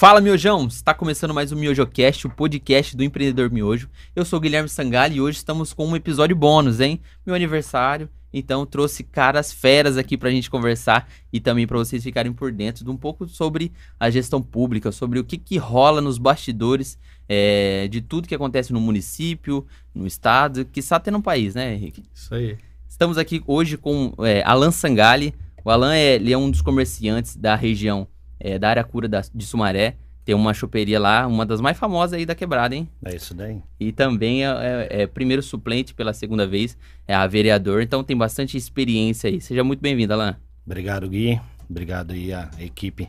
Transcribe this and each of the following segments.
Fala, Miojão! Está começando mais um MiojoCast, o podcast do empreendedor Miojo. Eu sou o Guilherme Sangali e hoje estamos com um episódio bônus, hein? Meu aniversário, então trouxe caras feras aqui para a gente conversar e também para vocês ficarem por dentro de um pouco sobre a gestão pública, sobre o que, que rola nos bastidores é, de tudo que acontece no município, no estado, que está até no país, né, Henrique? Isso aí. Estamos aqui hoje com é, Alan Sangali. O Alan é, ele é um dos comerciantes da região é, da Aracura da, de Sumaré. Tem uma choperia lá, uma das mais famosas aí da quebrada, hein? É isso daí. E também é, é, é primeiro suplente pela segunda vez, é a vereador, então tem bastante experiência aí. Seja muito bem-vindo, Alain. Obrigado, Gui. Obrigado aí a equipe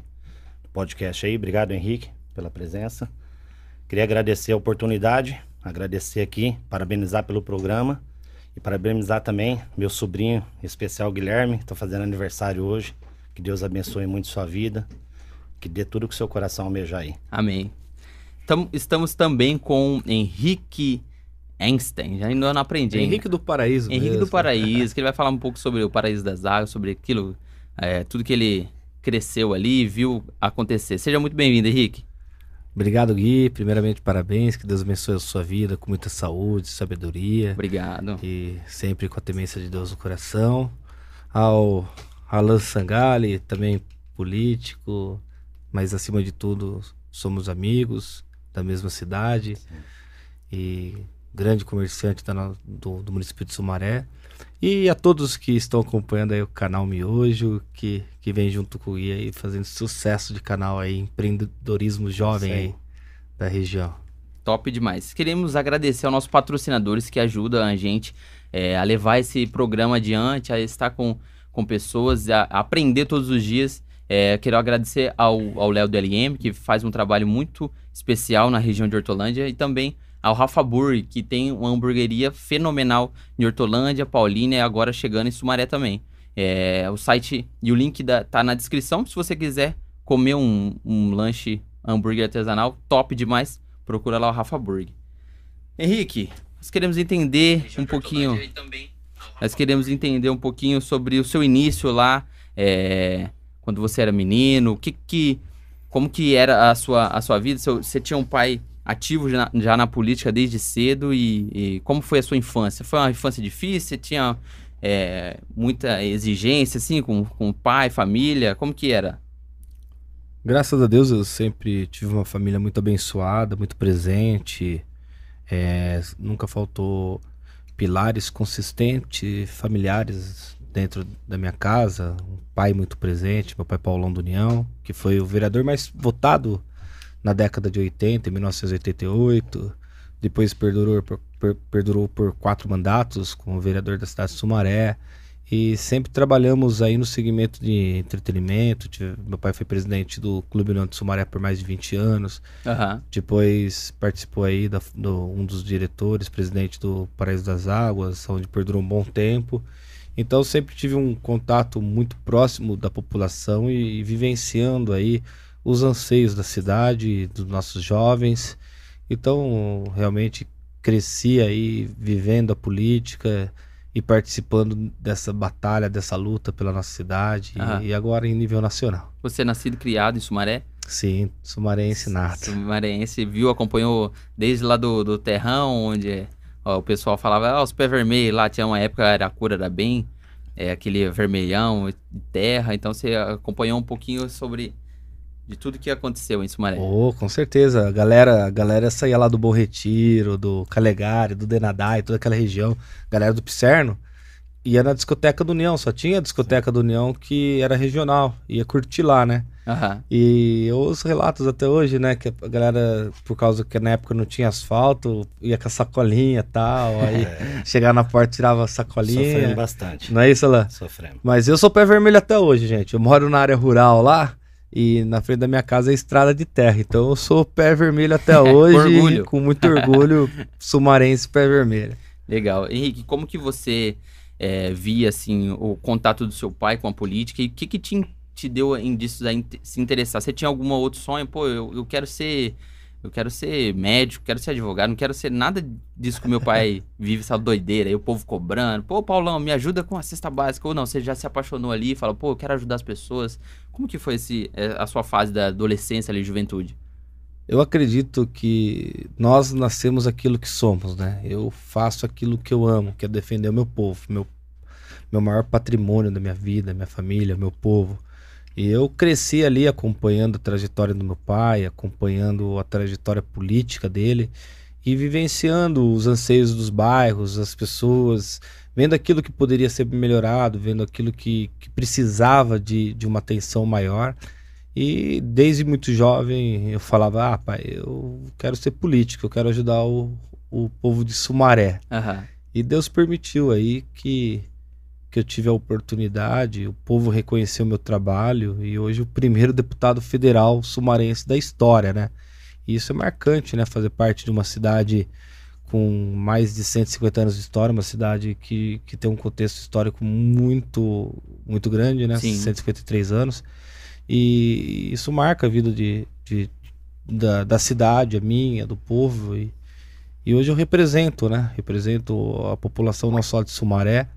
do podcast aí. Obrigado, Henrique, pela presença. Queria agradecer a oportunidade, agradecer aqui, parabenizar pelo programa e parabenizar também meu sobrinho especial Guilherme, que está fazendo aniversário hoje. Que Deus abençoe muito sua vida que dê tudo que seu coração almeja aí. Amém. Tam, estamos também com Henrique Einstein, já ainda não aprendi. Henrique do Paraíso. Henrique mesmo. do Paraíso, que ele vai falar um pouco sobre o Paraíso das Águas, sobre aquilo, é, tudo que ele cresceu ali e viu acontecer. Seja muito bem-vindo, Henrique. Obrigado, Gui. Primeiramente, parabéns. Que Deus abençoe a sua vida com muita saúde, sabedoria. Obrigado. E sempre com a temência de Deus no coração. Ao Alan Sangali, também político, mas acima de tudo somos amigos da mesma cidade Sim. e grande comerciante da, do, do, município de Sumaré. E a todos que estão acompanhando aí o canal Miojo, que, que vem junto com o Gui aí fazendo sucesso de canal aí, empreendedorismo jovem Sim. aí da região. Top demais. Queremos agradecer aos nossos patrocinadores que ajudam a gente é, a levar esse programa adiante, a estar com, com pessoas, a, a aprender todos os dias é, quero agradecer ao Léo do LM, que faz um trabalho muito especial na região de Hortolândia, e também ao Rafa Burg, que tem uma hamburgueria fenomenal em Hortolândia, Paulínia e agora chegando em Sumaré também. É, o site e o link da, tá na descrição. Se você quiser comer um, um lanche hambúrguer artesanal, top demais, procura lá o Rafa Burg. Henrique, nós queremos entender um pouquinho. Nós queremos entender um pouquinho sobre o seu início lá. É, quando você era menino? O que que como que era a sua, a sua vida? Você tinha um pai ativo já, já na política desde cedo e, e, como foi a sua infância? Foi uma infância difícil? Você tinha é, muita exigência assim com, com pai, família? Como que era? Graças a Deus eu sempre tive uma família muito abençoada, muito presente. É, nunca faltou pilares consistentes, familiares dentro da minha casa, um pai muito presente, meu pai Paulão do União, que foi o vereador mais votado na década de 80, em 1988. Depois perdurou por, per, perdurou por quatro mandatos como vereador da cidade de Sumaré. E sempre trabalhamos aí no segmento de entretenimento. Meu pai foi presidente do Clube União de Sumaré por mais de 20 anos. Uhum. Depois participou aí da, do, um dos diretores, presidente do Paraíso das Águas, onde perdurou um bom tempo. Então sempre tive um contato muito próximo da população e, e vivenciando aí os anseios da cidade, dos nossos jovens. Então realmente cresci aí vivendo a política e participando dessa batalha, dessa luta pela nossa cidade e, e, agora em nível nacional. Você é nascido e criado em Sumaré? Sim, sumarense nato. Sumarense, viu, acompanhou desde lá do, do terrão, onde Ó, o pessoal falava, ah, os pés vermelhos lá, tinha uma época, era a cor era bem, é, aquele vermelhão, terra, então você acompanhou um pouquinho sobre de tudo que aconteceu em Sumaré. Oh, com certeza. A galera, a galera saía lá do Bom Retiro, do Calegari, do Denadai, toda aquela região. Galera do Picerno ia na discoteca do União, só tinha a discoteca do União que era regional, ia curtir lá, né? Uhum. E os relatos até hoje, né? Que a galera, por causa que na época não tinha asfalto, ia com a sacolinha e tal. Aí é. chegava na porta, tirava a sacolinha. Sofrendo bastante. Não é isso, Alain? Sofrendo. Mas eu sou pé vermelho até hoje, gente. Eu moro na área rural lá. E na frente da minha casa é estrada de terra. Então eu sou pé vermelho até hoje. orgulho. Com muito orgulho, sumarense pé vermelho. Legal. Henrique, como que você é, via assim o contato do seu pai com a política e o que, que te, te deu indícios a in se interessar? Você tinha algum outro sonho? Pô, eu, eu quero ser eu quero ser médico, quero ser advogado, não quero ser nada disso que meu pai vive essa doideira, aí o povo cobrando. Pô, Paulão, me ajuda com a cesta básica. Ou não, você já se apaixonou ali e fala, pô, eu quero ajudar as pessoas. Como que foi esse, é, a sua fase da adolescência ali, juventude? Eu acredito que nós nascemos aquilo que somos, né? Eu faço aquilo que eu amo, que é defender o meu povo, meu, meu maior patrimônio da minha vida, minha família, meu povo. E eu cresci ali acompanhando a trajetória do meu pai, acompanhando a trajetória política dele e vivenciando os anseios dos bairros, as pessoas, vendo aquilo que poderia ser melhorado, vendo aquilo que, que precisava de, de uma atenção maior. E desde muito jovem eu falava: ah, pai, eu quero ser político, eu quero ajudar o, o povo de Sumaré. Aham. E Deus permitiu aí que, que eu tive a oportunidade, o povo reconheceu meu trabalho e hoje o primeiro deputado federal sumarense da história, né? E isso é marcante, né? Fazer parte de uma cidade com mais de 150 anos de história, uma cidade que, que tem um contexto histórico muito, muito grande, né? Sim. 153 anos. E isso marca a vida de, de- da, da cidade, a minha, do povo. E, e hoje eu represento, né? Represento a população não só de Sumaré,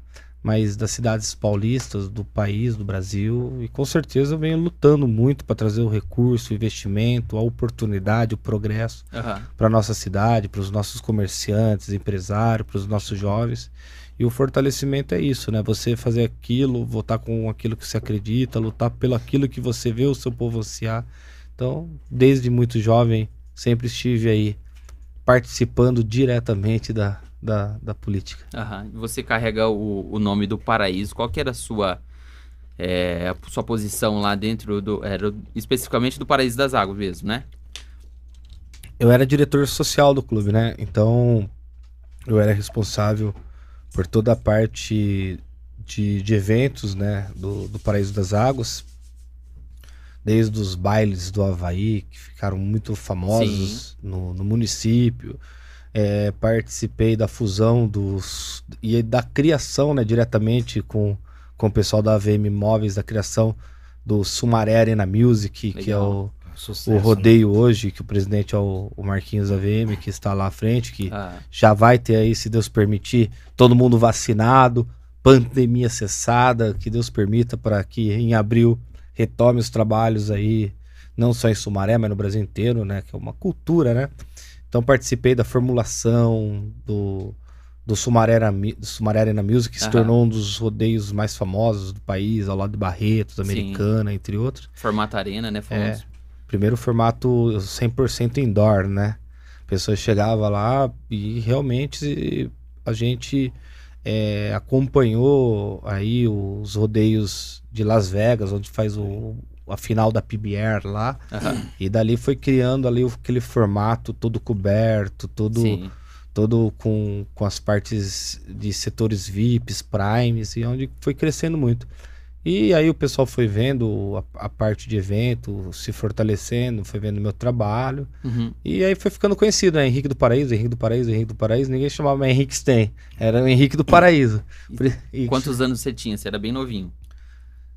mas das cidades paulistas, do país, do Brasil. E com certeza eu venho lutando muito para trazer o recurso, o investimento, a oportunidade, o progresso Aham. para nossa cidade, para os nossos comerciantes, empresários, para os nossos jovens. E o fortalecimento é isso, né? Você fazer aquilo, votar com aquilo que você acredita, lutar pelo aquilo que você vê o seu povo ansiar. Então, desde muito jovem, sempre estive aí participando diretamente da, da, da política. Aham. Você carrega o, o nome do paraíso. Qual que era a sua, é, a sua posição lá dentro do. Era especificamente do Paraíso das Águas mesmo, né? Eu era diretor social do clube, né? Então, eu era responsável por toda a parte de, de eventos, né? Do, do Paraíso das Águas. Desde os bailes do Havaí, que ficaram muito famosos no, no município. É, participei da fusão dos. e da criação, né? Diretamente com, com o pessoal da AVM Móveis, da criação do Sumaré Arena Music, que é Legal. o Sucesso, o né? rodeio hoje, que o presidente é o, o Marquinhos AVM, que está lá à frente, que Ah, já vai ter aí, se Deus permitir, todo mundo vacinado, pandemia cessada, que Deus permita para que em abril retome os trabalhos aí, não só em Sumaré, mas no Brasil inteiro, né? Que é uma cultura, né? Então participei da formulação do, do Sumaré, do Sumaré Arena Music, que se Aham. tornou um dos rodeios mais famosos do país, ao lado de Barretos, Sim. Americana, entre outros. formato arena, né? Famoso. Primeiro formato 100% indoor, né? A pessoa chegava lá e realmente a gente é, acompanhou aí os rodeios de Las Vegas, onde faz o, a final da PBR lá. Aham. E dali foi criando ali aquele formato todo coberto, todo, Sim. todo com, com as partes de setores VIPs, primes, e onde foi crescendo muito. E aí o pessoal foi vendo a, a parte de evento, se fortalecendo, foi vendo meu trabalho. Uhum. E aí foi ficando conhecido, né? Henrique do Paraíso, Henrique do Paraíso, Henrique do Paraíso. Ninguém chamava Henrique Sten, era o Henrique do Paraíso. E, Quantos anos você tinha? Você era bem novinho.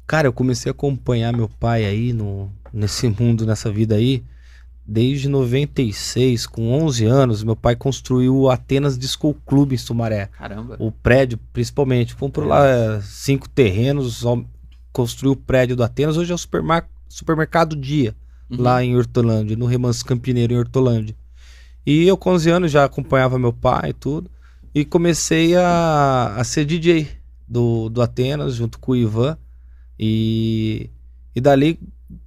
Cara, eu comecei a acompanhar meu pai aí no, nesse mundo, nessa vida aí. Desde 96, com 11 anos, meu pai construiu o Atenas Disco Club em Sumaré. Caramba. O prédio, principalmente. Comprou lá eh, cinco terrenos, construiu o prédio do Atenas. Hoje é o supermar- supermercado Dia, Uhum. lá em Hortolândia, no Remanso Campineiro, em Hortolândia. E eu, com 11 anos, já acompanhava meu pai e tudo. E comecei a, a ser DJ do, do Atenas, junto com o Ivan. E, e dali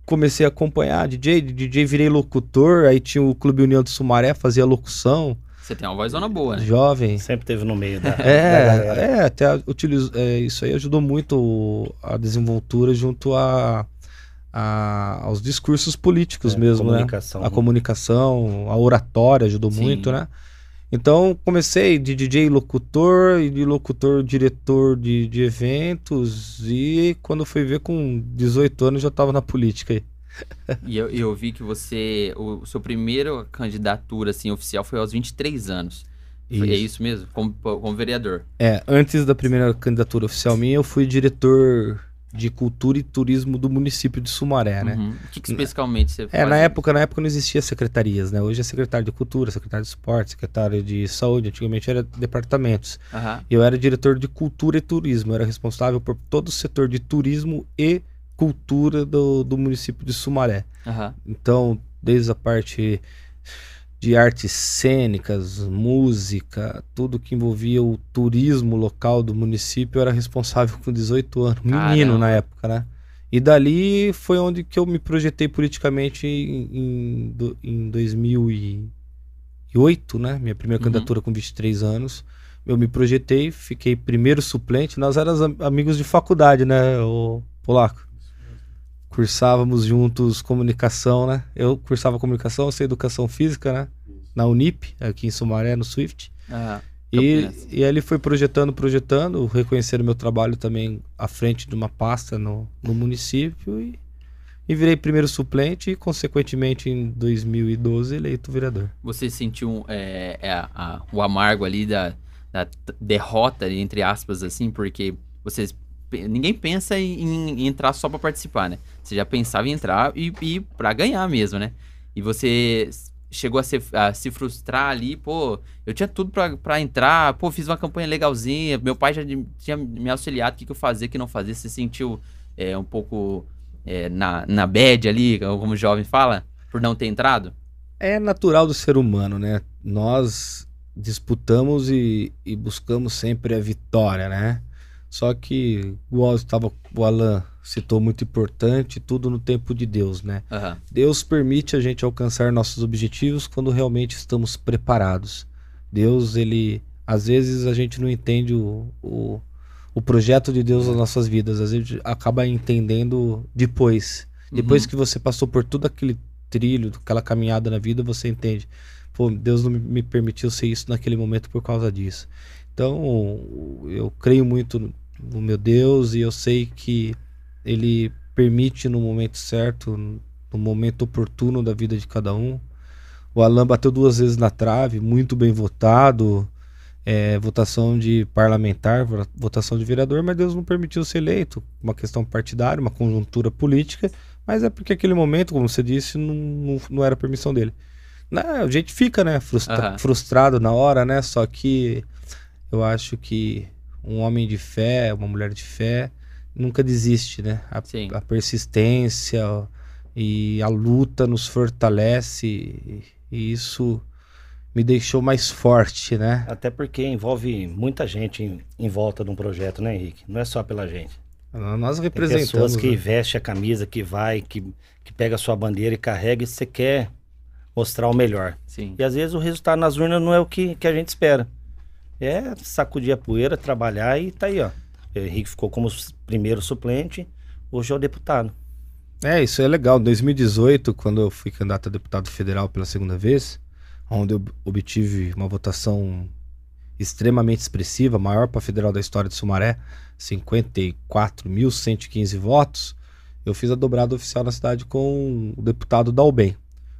comecei a acompanhar DJ, de DJ virei locutor, aí tinha o Clube União de Sumaré, fazia locução, Você tem uma vozona boa, né? jovem. Sempre teve no meio da, da É, galera. é, até a- utilizo, é, isso aí ajudou muito a desenvoltura junto a, a- aos discursos políticos É, mesmo, né? comunicação. A comunicação, a oratória ajudou Sim. muito, né? Então comecei de DJ locutor e de locutor diretor de, de eventos e quando fui ver com 18 anos já estava na política aí. E eu, eu vi que você. O seu primeiro candidatura assim, oficial foi aos 23 anos. Foi- É isso mesmo? Como, como vereador. É, antes da primeira candidatura oficial minha, eu fui diretor de cultura e turismo do município de Sumaré, né? Uhum. O que, que especificamente você É, na época, na época não existia secretarias, né? Hoje é secretário de cultura, secretário de esporte, secretário de saúde, antigamente era departamentos. Aham. Eu era diretor de cultura e turismo, eu era responsável por todo o setor de turismo e cultura do, do município de Sumaré. Aham. Então, desde a parte de artes cênicas, música, tudo que envolvia o turismo local do município, eu era responsável com 18 anos, menino Caramba. na época, né? E dali foi onde que eu me projetei politicamente em, em, do- em 2008, né? Minha primeira Uhum. candidatura com 23 anos. Eu me projetei, fiquei primeiro suplente. Nós éramos am- amigos de faculdade, né, o Polaco? Cursávamos juntos comunicação, né? Eu cursava comunicação, você educação física, né? Na Unip, aqui em Sumaré, no Swift. Ah, E, e ele foi projetando, projetando, reconheceram meu trabalho também à frente de uma pasta no, no município e, e virei primeiro suplente e, consequentemente, em 2012, eleito vereador. você sentiu é, é, a- a- o amargo ali da, da derrota, entre aspas, assim, porque vocês. Ninguém pensa em, em entrar só pra participar, né? Você já pensava em entrar e, e para ganhar mesmo, né? E você chegou a, se- a se frustrar ali, pô, eu tinha tudo pra entrar, pô, fiz uma campanha legalzinha, meu pai já tinha me auxiliado, o que, que eu fazia, o que não fazia, você sentiu é, um pouco é, na, na bad ali, como o jovem fala, por não ter entrado? É natural do ser humano, né? Nós disputamos e, e buscamos sempre a vitória, né? Só que, igual estava, o Alan citou, muito importante, tudo no tempo de Deus, né? Aham. Deus permite a gente alcançar nossos objetivos quando realmente estamos preparados. Deus, ele. Às vezes a gente não entende o, o, o projeto de Deus nas nossas vidas. Às vezes a gente acaba entendendo depois. Depois Uhum. que você passou por todo aquele trilho, aquela caminhada na vida, você entende. Pô, Deus não me- permitiu ser isso naquele momento por causa disso. Então, eu creio muito no meu Deus e eu sei que Ele permite no momento certo, no momento oportuno da vida de cada um. O Alan bateu duas vezes na trave, muito bem votado. é, votação de parlamentar, vo- votação de vereador, mas Deus não permitiu ser eleito. Uma questão partidária, uma conjuntura política, mas é porque aquele momento, como você disse, não, não, não era permissão dele. Né, a gente fica, né, frustra- Aham. frustrado na hora, né? Só que eu acho que um homem de fé, uma mulher de fé, nunca desiste, né? A, a persistência e a luta nos fortalece e, e isso me deixou mais forte, né? Até porque envolve muita gente em, em volta de um projeto, né, Henrique? Não é só pela gente. Nós Tem representamos. pessoas que né? vestem a camisa, que vai, que, que pega a sua bandeira e carrega e você quer mostrar o melhor. Sim. E às vezes o resultado nas urnas não é o que, que a gente espera. É sacudir a poeira, trabalhar e tá aí, ó. O Henrique ficou como primeiro suplente, hoje é o deputado. É, isso é legal. Em 2018, quando eu fui candidato a deputado federal pela segunda vez, onde eu obtive uma votação extremamente expressiva, maior para federal da história de Sumaré, 54.115 votos, eu fiz a dobrada oficial na cidade com o deputado Dalben.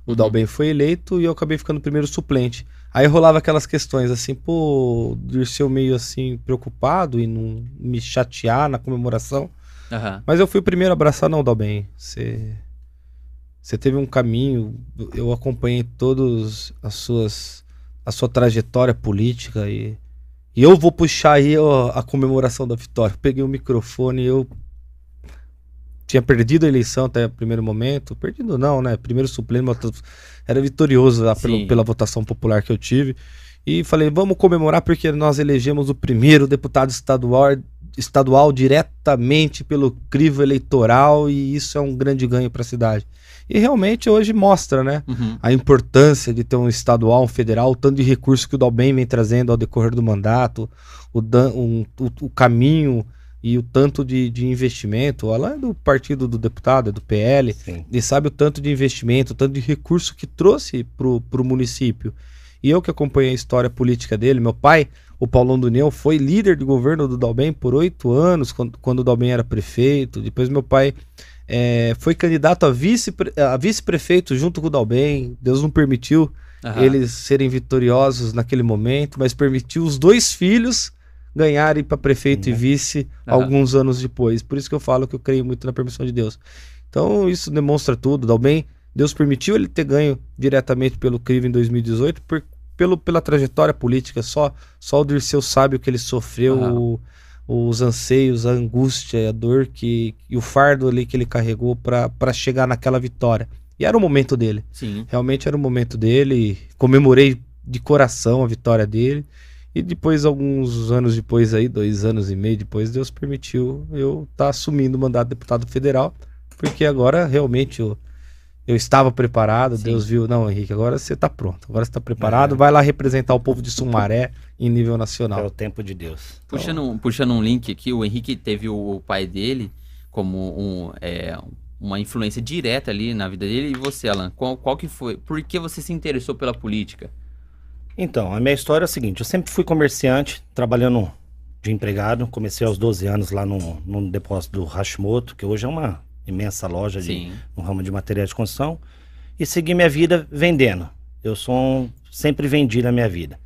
O Uhum. Dalben foi eleito e eu acabei ficando primeiro suplente. Aí rolava aquelas questões assim, pô, Dirceu meio assim preocupado e não me chatear na comemoração. Aham. Mas eu fui o primeiro a abraçar, não, Dalben. Você. Você teve um caminho, eu acompanhei todos as suas. a sua trajetória política e. E eu vou puxar aí ó, a comemoração da vitória. Peguei o microfone e eu. Tinha perdido a eleição até o primeiro momento. Perdido não, né? Primeiro eu era vitorioso lá pelo- pela votação popular que eu tive. E falei, vamos comemorar porque nós elegemos o primeiro deputado estadual, estadual diretamente pelo crivo eleitoral e isso é um grande ganho para a cidade. E realmente hoje mostra, né? Uhum. A importância de ter um estadual, um federal, o tanto de recurso que o Dalben vem trazendo ao decorrer do mandato, o, dan- um- o- o caminho e o tanto de, de investimento. O Alan é do partido do deputado, é do PL, Sim. e sabe o tanto de investimento, o tanto de recurso que trouxe pro, pro município. E eu que acompanhei a história política dele, meu pai, o Paulão do Neu, foi líder de governo do Dalben por oito anos, quando, quando o Dalben era prefeito. Depois meu pai eh, foi candidato a vice- a vice-prefeito junto com o Dalben. Deus não permitiu Aham. eles serem vitoriosos naquele momento, mas permitiu os dois filhos ganharem para prefeito e Uhum. vice Aham. alguns anos depois. Por isso que eu falo que eu creio muito na permissão de Deus. Então isso demonstra tudo. Dalben, Deus permitiu ele ter ganho diretamente pelo crivo em 2018 por, pelo, pela trajetória política. Só, só o Dirceu sabe o que ele sofreu, Aham. o- os anseios, a angústia, a dor que, e o fardo ali que ele carregou para chegar naquela vitória. E era o momento dele. Sim. Realmente era o momento dele. Comemorei de coração a vitória dele. E depois, alguns anos depois aí, dois anos e meio depois, Deus permitiu eu estar tá assumindo o mandato de deputado federal, porque agora realmente eu, eu estava preparado, Sim. Deus viu, não, Henrique, agora você está pronto, agora você está preparado, é. vai lá representar o povo de Sumaré em nível nacional. É o tempo de Deus. Puxando, então... puxando um link aqui, o Henrique teve o pai dele como um, é, uma influência direta ali na vida dele, e você, Alan, qual, qual que foi, por que você se interessou pela política? Então, a minha história é a seguinte: eu sempre fui comerciante, trabalhando de empregado. Comecei aos 12 anos lá no, no depósito do Hashimoto, que hoje é uma imensa loja de, no ramo de materiais de construção. E segui minha vida vendendo. Eu sou um, sempre vendi na minha vida.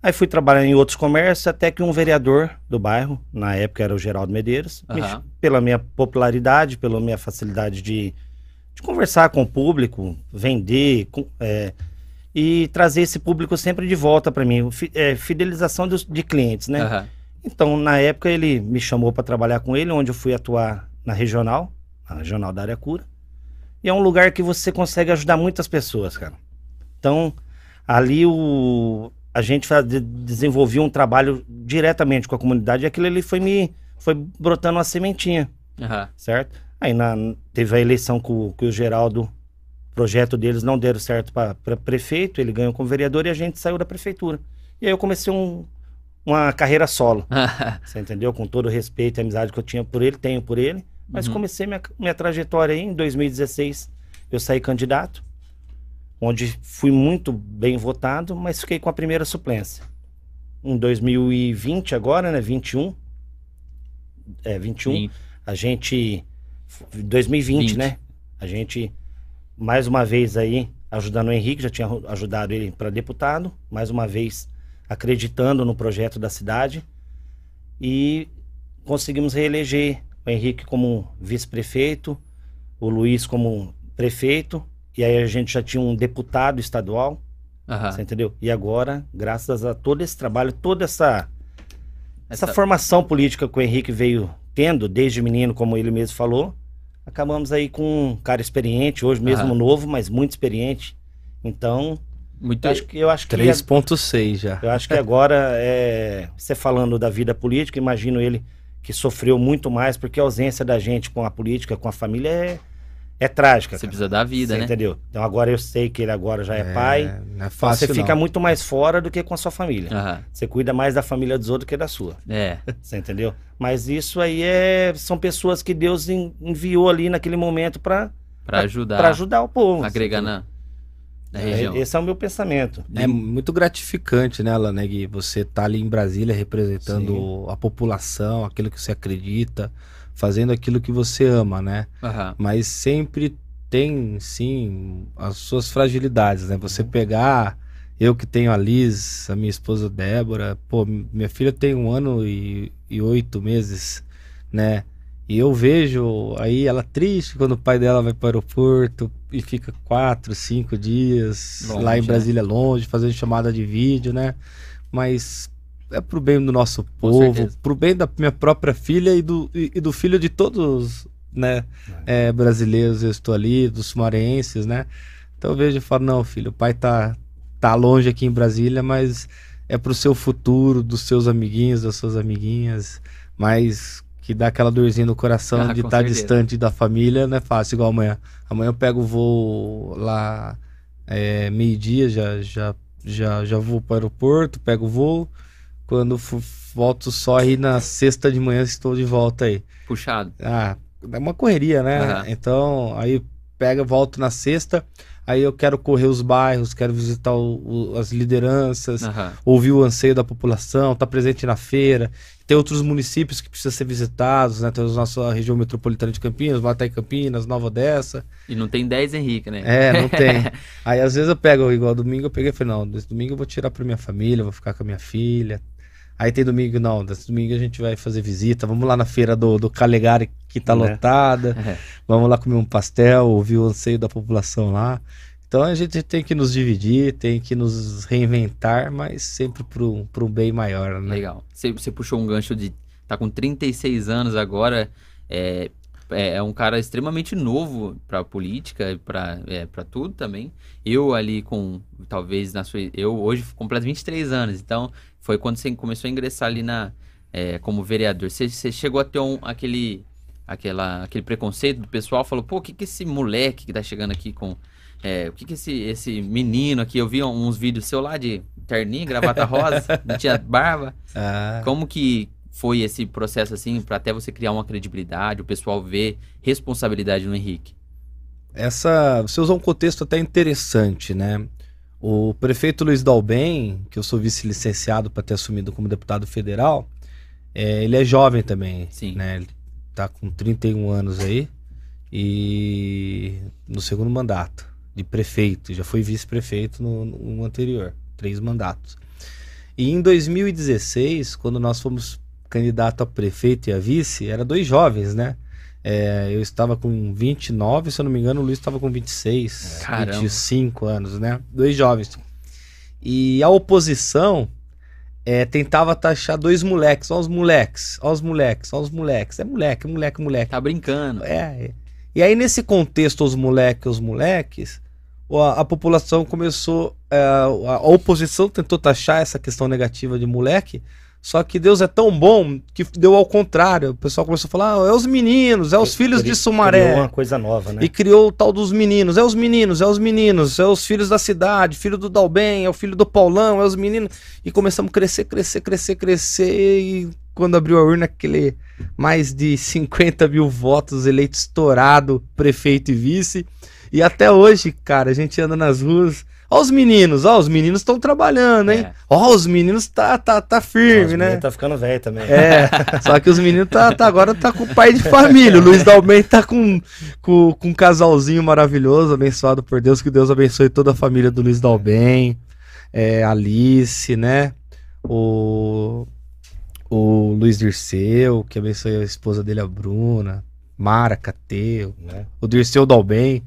Aí fui trabalhar em outros comércios, até que um vereador do bairro, na época era o Geraldo Medeiros, uhum. me, pela minha popularidade, pela minha facilidade de, de conversar com o público, vender, com, é, e trazer esse público sempre de volta para mim, é, fidelização dos, de clientes, né? Uhum. Então, na época, ele me chamou para trabalhar com ele, onde eu fui atuar na regional, na regional da área cura. E é um lugar que você consegue ajudar muitas pessoas, cara. Então, ali o, a gente desenvolveu um trabalho diretamente com a comunidade e aquilo ali foi me foi brotando uma sementinha, uhum. certo? Aí na, teve a eleição com, com o Geraldo projeto deles não deram certo para prefeito, ele ganhou como vereador e a gente saiu da prefeitura. E aí eu comecei um, uma carreira solo. você entendeu? Com todo o respeito e amizade que eu tinha por ele, tenho por ele. Mas uhum. comecei minha, minha trajetória aí em 2016. Eu saí candidato, onde fui muito bem votado, mas fiquei com a primeira suplência. Em 2020, agora, né? 21. É, 21. Sim. A gente. 2020, 20. né? A gente mais uma vez aí ajudando o Henrique, já tinha ajudado ele para deputado, mais uma vez acreditando no projeto da cidade e conseguimos reeleger o Henrique como vice-prefeito, o Luiz como prefeito e aí a gente já tinha um deputado estadual, uhum. você entendeu? E agora, graças a todo esse trabalho, toda essa essa, essa formação política que o Henrique veio tendo desde menino, como ele mesmo falou, acabamos aí com um cara experiente, hoje mesmo novo, mas muito experiente. Então, muito eu acho que eu acho que 3.6 já. Eu acho que agora é, você falando da vida política, imagino ele que sofreu muito mais porque a ausência da gente com a política, com a família é é trágica. Você cara. precisa da vida, Você né? Entendeu? Então agora eu sei que ele agora já é, é pai. Não é fácil, você fica não. muito mais fora do que com a sua família. Uhum. Você cuida mais da família dos outros que da sua. É. Você entendeu? Mas isso aí é são pessoas que Deus enviou ali naquele momento para para ajudar para ajudar o povo. Agregar na, na é, região. Esse é o meu pensamento. É muito gratificante, né, Laneg? Você tá ali em Brasília representando Sim. a população, aquilo que você acredita fazendo aquilo que você ama, né? Uhum. Mas sempre tem, sim, as suas fragilidades, né? Você pegar. Eu que tenho a Liz, a minha esposa Débora, pô, minha filha tem um ano e, e oito meses, né? E eu vejo aí ela triste quando o pai dela vai para o aeroporto e fica quatro, cinco dias longe, lá em Brasília, né? longe, fazendo chamada de vídeo, né? Mas é pro bem do nosso povo, pro bem da minha própria filha e do, e, e do filho de todos, né, é. É, brasileiros. Eu estou ali, dos sumarenses, né? Então eu vejo e falo, não, filho, o pai tá, tá longe aqui em Brasília, mas é pro seu futuro, dos seus amiguinhos, das suas amiguinhas, mas que dá aquela dorzinha no coração ah, de estar tá distante da família, não é fácil igual amanhã. Amanhã eu pego o voo lá é, meio-dia, já, já, já, já vou para o aeroporto, pego o voo quando volto só aí na sexta de manhã estou de volta aí. Puxado. Ah, é uma correria, né? Uhum. Então, aí pega, volto na sexta, aí eu quero correr os bairros, quero visitar o, o, as lideranças, uhum. ouvir o anseio da população, estar tá presente na feira. Tem outros municípios que precisam ser visitados, né? Temos a nossa região metropolitana de Campinas, Bataí Campinas, Nova Odessa. E não tem 10 Henrique, né? É, não tem. aí às vezes eu pego, igual domingo, eu peguei e falei, não, domingo eu vou tirar para minha família, vou ficar com a minha filha, Aí tem domingo, não, desse domingo a gente vai fazer visita, vamos lá na feira do, do Calegari que tá é. lotada, é. vamos lá comer um pastel, ouvir o anseio da população lá. Então a gente tem que nos dividir, tem que nos reinventar, mas sempre pro, pro bem maior, né? Legal. Você, você puxou um gancho de. tá com 36 anos agora. É, é, é um cara extremamente novo pra política, pra, é, pra tudo também. Eu ali com, talvez, na sua. Eu hoje completo 23 anos, então foi quando você começou a ingressar ali na, é, como vereador. Você, você chegou a ter um, aquele, aquela, aquele preconceito do pessoal, falou, pô, o que, que esse moleque que tá chegando aqui com. É, o que, que esse, esse menino aqui, eu vi uns vídeos seu lá de terninho, gravata rosa, não tinha barba. Ah, Como que foi esse processo assim, pra até você criar uma credibilidade, o pessoal ver responsabilidade no Henrique? essa, você usou um contexto até interessante, né? O prefeito Luiz Dalben, que eu sou vice-licenciado para ter assumido como deputado federal, é, ele é jovem também, Sim. né? Ele tá com 31 anos aí e no segundo mandato de prefeito, já foi vice-prefeito no, no anterior, três mandatos. E em 2016, quando nós fomos candidato a prefeito e a vice, era dois jovens, né? É, eu estava com 29, se eu não me engano, o Luiz estava com 26, Caramba. 25 anos, né? Dois jovens. E a oposição é, tentava taxar dois moleques, ó os moleques, ó os moleques, ó os moleques. É moleque, moleque, moleque. Tá brincando. É. é. E aí, nesse contexto, os moleques, os moleques, a, a população começou. é, a, a oposição tentou taxar essa questão negativa de moleque. Só que Deus é tão bom que deu ao contrário. O pessoal começou a falar: ah, é os meninos, é os filhos de Sumaré. criou uma coisa nova, né? E criou o tal dos meninos. É os meninos, é os meninos, é os filhos da cidade, filho do Dalben, é o filho do Paulão, é os meninos. E começamos a crescer, crescer, crescer, crescer. E quando abriu a urna, aquele mais de 50 mil votos, eleito estourado, prefeito e vice. E até hoje, cara, a gente anda nas ruas. Ó os meninos, ó, os meninos estão trabalhando, hein? É. Ó, os meninos tá, tá, tá firme, né? Tá ficando velho também. É, só que os meninos tá, tá- agora tá com pai de família. O Luiz Dalben tá com, com, com um casalzinho maravilhoso, abençoado por Deus. Que Deus abençoe toda a família do Luiz Dalben. É, Alice, né? O, o Luiz Dirceu, que abençoe a esposa dele, a Bruna. Mara, Cateu. né? O Dirceu Dalben,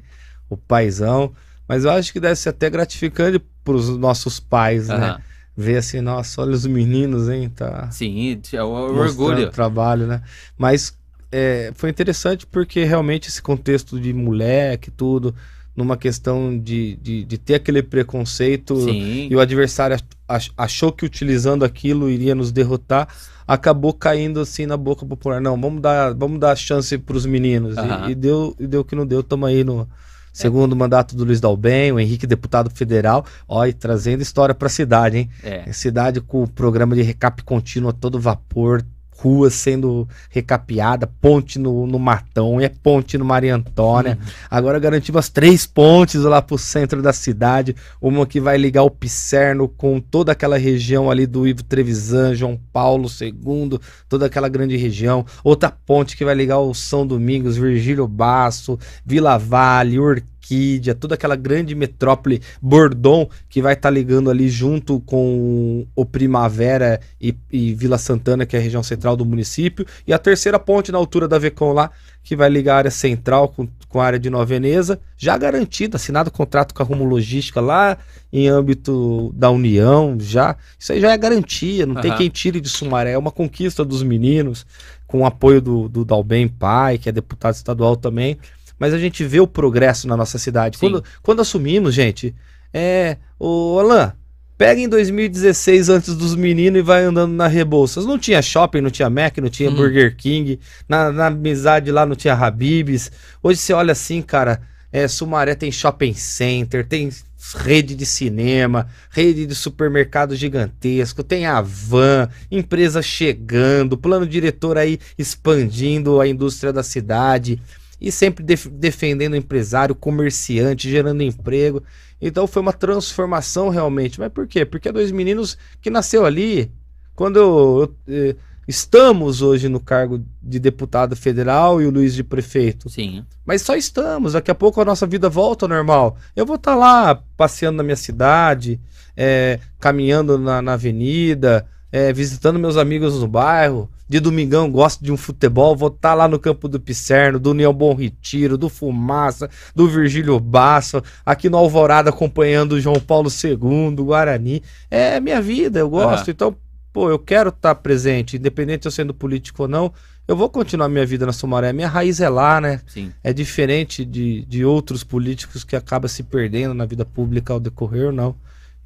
o paizão. Mas eu acho que deve ser até gratificante pros nossos pais, né? Aham. Ver assim, nossa, olha os meninos, hein? Tá, Sim, é o, orgulho. trabalho, né? Mas é, foi interessante porque realmente esse contexto de moleque, tudo, numa questão de, de, de ter aquele preconceito Sim. e o adversário ach- achou que utilizando aquilo iria nos derrotar, acabou caindo assim na boca popular. Não, vamos dar, vamos dar chance para os meninos. E- Aham. E, deu, e deu que não deu. Estamos aí no segundo mandato do Luiz Dalben, o Henrique deputado federal, ó, e trazendo história para a cidade, hein? É. Cidade com o programa de recap contínuo a todo vapor, ruas sendo recapeada, ponte no, no Matão, é ponte no Maria Antônia. Agora garantimos as três pontes lá pro centro da cidade, uma que vai ligar o Picerno com toda aquela região ali do Ivo Trevisan, João Paulo II, toda aquela grande região. Outra ponte que vai ligar o São Domingos, Virgílio Basso, Vila Vale, Orquídea, toda aquela grande metrópole Bordon que vai estar ligando ali junto com o Primavera e, e Vila Santana, que é a região central do município, e a terceira ponte na altura da Vecom lá, que vai ligar a área central com, com a área de Nova Veneza, já garantido, assinado contrato com a Rumo Logística lá em âmbito da União, já, isso aí já é garantia, não tem Aham. quem tire de Sumaré, é uma conquista dos meninos, com o apoio do, do Dalben Pai, que é deputado estadual também, mas a gente vê o progresso na nossa cidade. Sim. Quando, quando assumimos, gente, é. Ô, Alan, pega em 2016 antes dos meninos e vai andando na Rebouças. Não tinha shopping, não tinha Mac, não tinha Uhum. Burger King. Na, na amizade lá não tinha Habibs. Hoje você olha assim, cara. É, Sumaré tem shopping center, tem rede de cinema, rede de supermercado gigantesco, tem a van, empresa chegando, plano diretor aí expandindo a indústria da cidade e sempre def- defendendo o empresário, comerciante, gerando emprego. Então foi uma transformação realmente. Mas por quê? Porque é dois meninos que nasceu ali. Quando eu, eu, eh, estamos hoje no cargo de deputado federal e o Luiz de prefeito. Sim. Mas só estamos. Daqui a pouco a nossa vida volta ao normal. Eu vou estar lá passeando na minha cidade, é, caminhando na, na avenida, é, visitando meus amigos no bairro. De domingão gosto de um futebol, vou estar lá no campo do Picerno, do União Bom Retiro, do Fumaça, do Virgílio Basso, aqui no Alvorada acompanhando o João Paulo II, Guarani. É minha vida, eu gosto. Aham. Então, pô, eu quero estar tá presente, independente eu sendo político ou não, eu vou continuar minha vida na Sumaré. Minha raiz é lá, né? Sim. É diferente de, de outros políticos que acaba se perdendo na vida pública ao decorrer, não.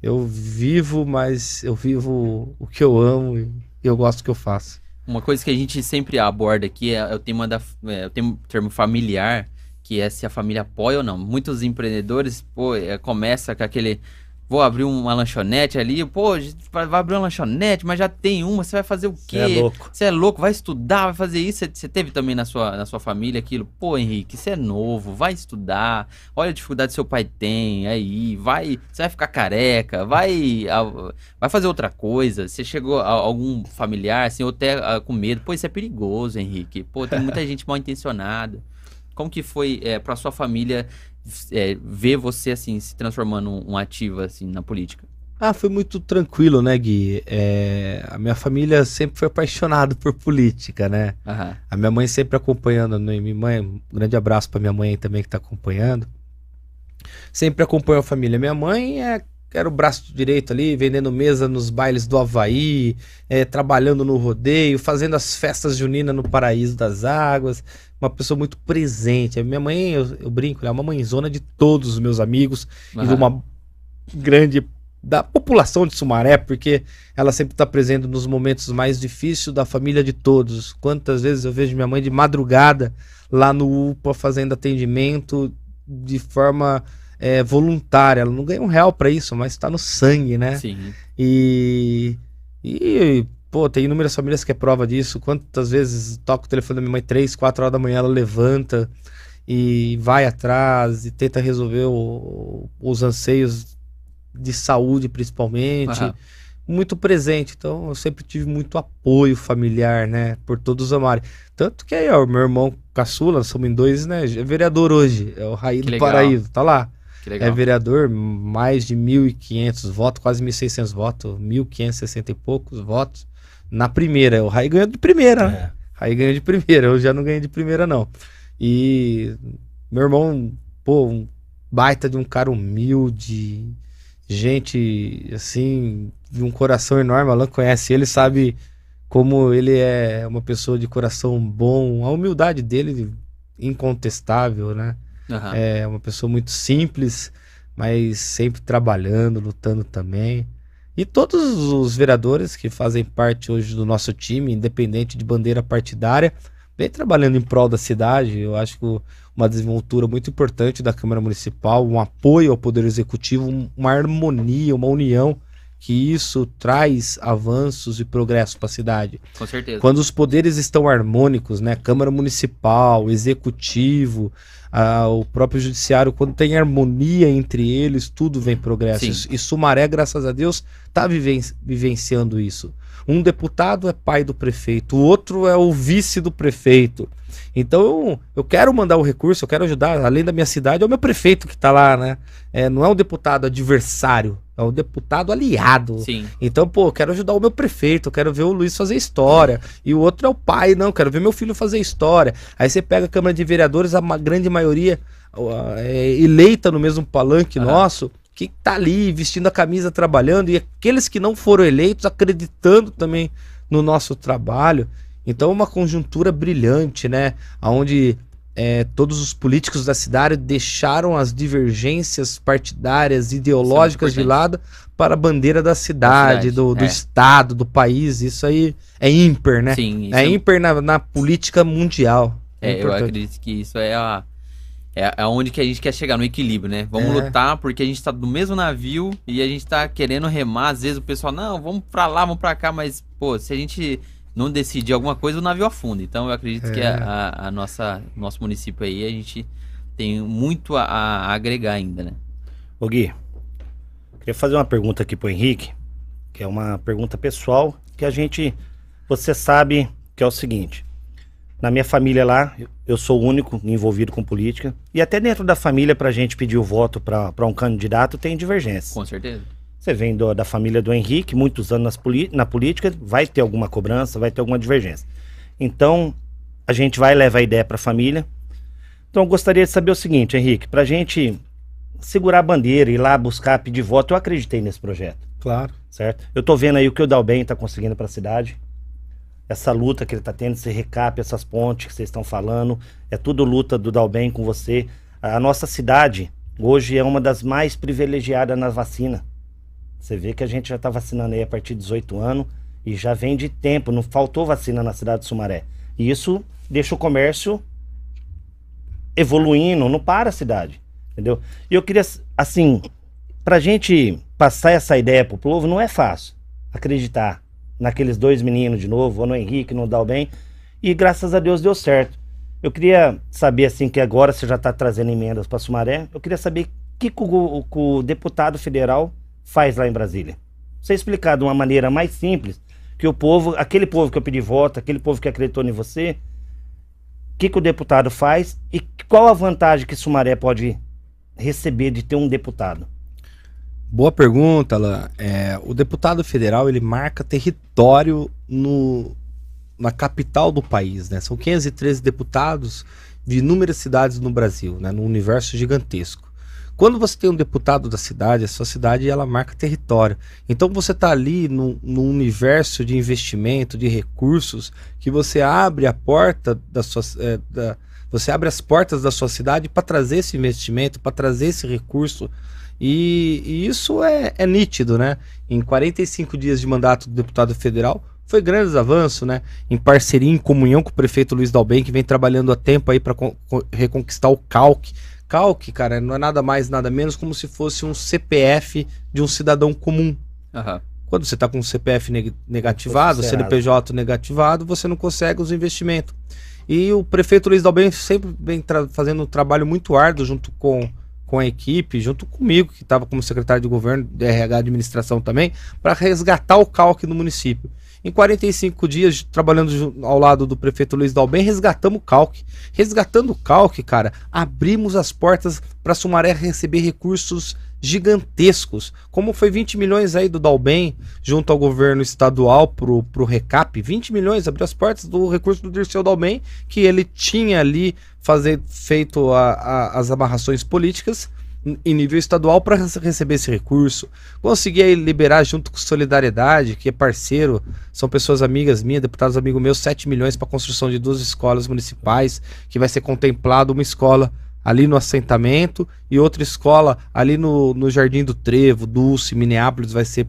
Eu vivo, mas eu vivo o que eu amo e eu gosto do que eu faço. Uma coisa que a gente sempre aborda aqui é, o tema da é, o termo familiar, que é se a família apoia ou não. Muitos empreendedores, pô, é, começa com aquele vou abrir uma lanchonete ali, pô, vai abrir uma lanchonete, mas já tem uma, você vai fazer o quê? Você é louco. Você é louco, vai estudar, vai fazer isso. Você teve também na sua, na sua família aquilo, pô, Henrique, você é novo, vai estudar, olha a dificuldade que seu pai tem aí, vai, você vai ficar careca, vai, vai fazer outra coisa. Você chegou a algum familiar, assim, ou até a, com medo, pô, isso é perigoso, Henrique, pô, tem muita gente mal intencionada. Como que foi é, para sua família é, ver você assim se transformando um, um ativo assim na política? Ah, foi muito tranquilo, né, Gui? É, a minha família sempre foi apaixonada por política, né? Uhum. A minha mãe sempre acompanhando, né? minha mãe, um grande abraço para minha mãe também que está acompanhando. Sempre acompanhou a família. Minha mãe é, era o braço direito ali, vendendo mesa nos bailes do Havaí, é, trabalhando no rodeio, fazendo as festas juninas no Paraíso das Águas uma pessoa muito presente. A minha mãe, eu, eu brinco, ela é uma mãezona de todos os meus amigos uhum. e de uma grande da população de Sumaré, porque ela sempre está presente nos momentos mais difíceis da família de todos. Quantas vezes eu vejo minha mãe de madrugada lá no UPA fazendo atendimento de forma é, voluntária. Ela não ganha um real para isso, mas está no sangue, né? Sim. E, e Pô, tem inúmeras famílias que é prova disso. Quantas vezes toca o telefone da minha mãe, três, quatro horas da manhã, ela levanta e vai atrás e tenta resolver o, os anseios de saúde, principalmente. Uhum. Muito presente. Então, eu sempre tive muito apoio familiar, né? Por todos amarem. Tanto que aí, ó, meu irmão caçula, somos em dois, né? É vereador hoje. É o Raí do Paraíso. Tá lá. É vereador, mais de 1.500 votos, quase 1.600 votos, 1.560 e poucos votos na primeira. O Rai ganhou de primeira, é. né? Rai ganhou de primeira, eu já não ganhei de primeira, não. E meu irmão, pô, um baita de um cara humilde, gente, assim, de um coração enorme. Alan conhece ele, sabe como ele é uma pessoa de coração bom, a humildade dele incontestável, né? Uhum. É uma pessoa muito simples, mas sempre trabalhando, lutando também. E todos os vereadores que fazem parte hoje do nosso time, independente de bandeira partidária, vem trabalhando em prol da cidade. Eu acho que uma desenvoltura muito importante da Câmara Municipal, um apoio ao Poder Executivo, uma harmonia, uma união, que isso traz avanços e progresso para a cidade. Com certeza. Quando os poderes estão harmônicos, né? Câmara Municipal, Executivo, o próprio judiciário, quando tem harmonia entre eles, tudo vem progresso. Sim. E Sumaré, graças a Deus, está viven vivenciando isso. Um deputado é pai do prefeito, o outro é o vice do prefeito. Então eu, eu quero mandar o recurso, eu quero ajudar, além da minha cidade, é o meu prefeito que está lá, né? É, não é um deputado adversário, é um deputado aliado. Sim. Então, pô, quero ajudar o meu prefeito, quero ver o Luiz fazer história. E o outro é o pai, não, quero ver meu filho fazer história. Aí você pega a Câmara de Vereadores, a grande maioria é, eleita no mesmo palanque uhum. nosso que tá ali vestindo a camisa trabalhando e aqueles que não foram eleitos acreditando também no nosso trabalho. Então, é uma conjuntura brilhante, né? Onde é, todos os políticos da cidade deixaram as divergências partidárias, ideológicas de lado para a bandeira da cidade, cidade do, do é. estado, do país. Isso aí é ímpar, né? Sim, é ímpar na, na política mundial. É, é eu acredito que isso é a é, é onde que a gente quer chegar, no equilíbrio, né? Vamos é. lutar porque a gente tá do mesmo navio e a gente tá querendo remar. Às vezes o pessoal, não, vamos pra lá, vamos pra cá, mas, pô, se a gente não decidir alguma coisa, o navio afunda. Então eu acredito é. que a, a, a, nossa, nosso município aí, a gente tem muito a, a agregar ainda, né? Ô Gui, queria fazer uma pergunta aqui pro Henrique, que é uma pergunta pessoal, que a gente, você sabe que é o seguinte, na minha família lá, eu sou o único envolvido com política. E até dentro da família, para a gente pedir o voto para um candidato, tem divergência. Com certeza. Você vem do, da família do Henrique, muitos anos na política, vai ter alguma cobrança, vai ter alguma divergência. Então, a gente vai levar a ideia para a família. Então, eu gostaria de saber o seguinte, Henrique, para a gente segurar a bandeira, ir lá buscar, pedir voto, eu acreditei nesse projeto, Claro. certo? Eu tô vendo aí o que o Dalben tá conseguindo para a cidade. Essa luta que ele tá tendo, esse recap, essas pontes que vocês estão falando, é tudo luta do Dalben com você. A nossa cidade hoje é uma das mais privilegiadas na vacina. Você vê que a gente já está vacinando aí a partir de 18 anos e já vem de tempo, não faltou vacina na cidade de Sumaré. E isso deixa o comércio evoluindo, não para a cidade, entendeu? E eu queria, assim, pra gente passar essa ideia pro povo, não é fácil acreditar naqueles dois meninos de novo, ou no Henrique, no Dalben, e graças a Deus deu certo. Eu queria saber, assim, que agora você já está trazendo emendas para Sumaré, eu queria saber o que, que o, o deputado federal faz lá em Brasília. Você explicar de uma maneira mais simples, que o povo, aquele povo que eu pedi voto, aquele povo que acreditou em você, o que, que o deputado faz e qual a vantagem que Sumaré pode receber de ter um deputado? Boa pergunta, Alan. É, o deputado federal ele marca território no, na capital do país, né? São 513 deputados de inúmeras cidades no Brasil, né? Num universo gigantesco. Quando você tem um deputado da cidade, a sua cidade ela marca território. Então você está ali no, universo de investimento, de recursos, que você abre a porta da sua. É, da, você abre as portas da sua cidade para trazer esse investimento, para trazer esse recurso. E, e isso é, é, nítido, né? Em 45 dias de mandato do deputado federal, foi grandes avanços, né? Em parceria, em comunhão com o prefeito Luiz Dalben, que vem trabalhando há tempo aí para reconquistar o calque Calque, cara, não é nada mais, nada menos como se fosse um CPF de um cidadão comum. Uhum. Quando você está com um CPF neg negativado, CNPJ negativado, você não consegue os investimentos. E o prefeito Luiz Dalben sempre vem fazendo um trabalho muito árduo junto com, com a equipe, junto comigo, que estava como secretário de governo, de RH administração também, para resgatar o calque no município. Em 45 dias, trabalhando ao lado do prefeito Luiz Dalben, resgatamos o calque. Resgatando o calque, cara, abrimos as portas para Sumaré receber recursos gigantescos, como foi 20 milhões aí do Dalben junto ao governo estadual pro, pro recap, 20 milhões, abriu as portas do recurso do Dirceu Dalben, que ele tinha ali fazer, feito a, a, as amarrações políticas em nível estadual para receber esse recurso. Consegui liberar junto com Solidariedade, que é parceiro, são pessoas amigas minhas, deputados amigos meus, 7 milhões para construção de duas escolas municipais, que vai ser contemplado uma escola ali no assentamento e outra escola ali no, no Jardim do Trevo, Dulce, Minneapolis, vai ser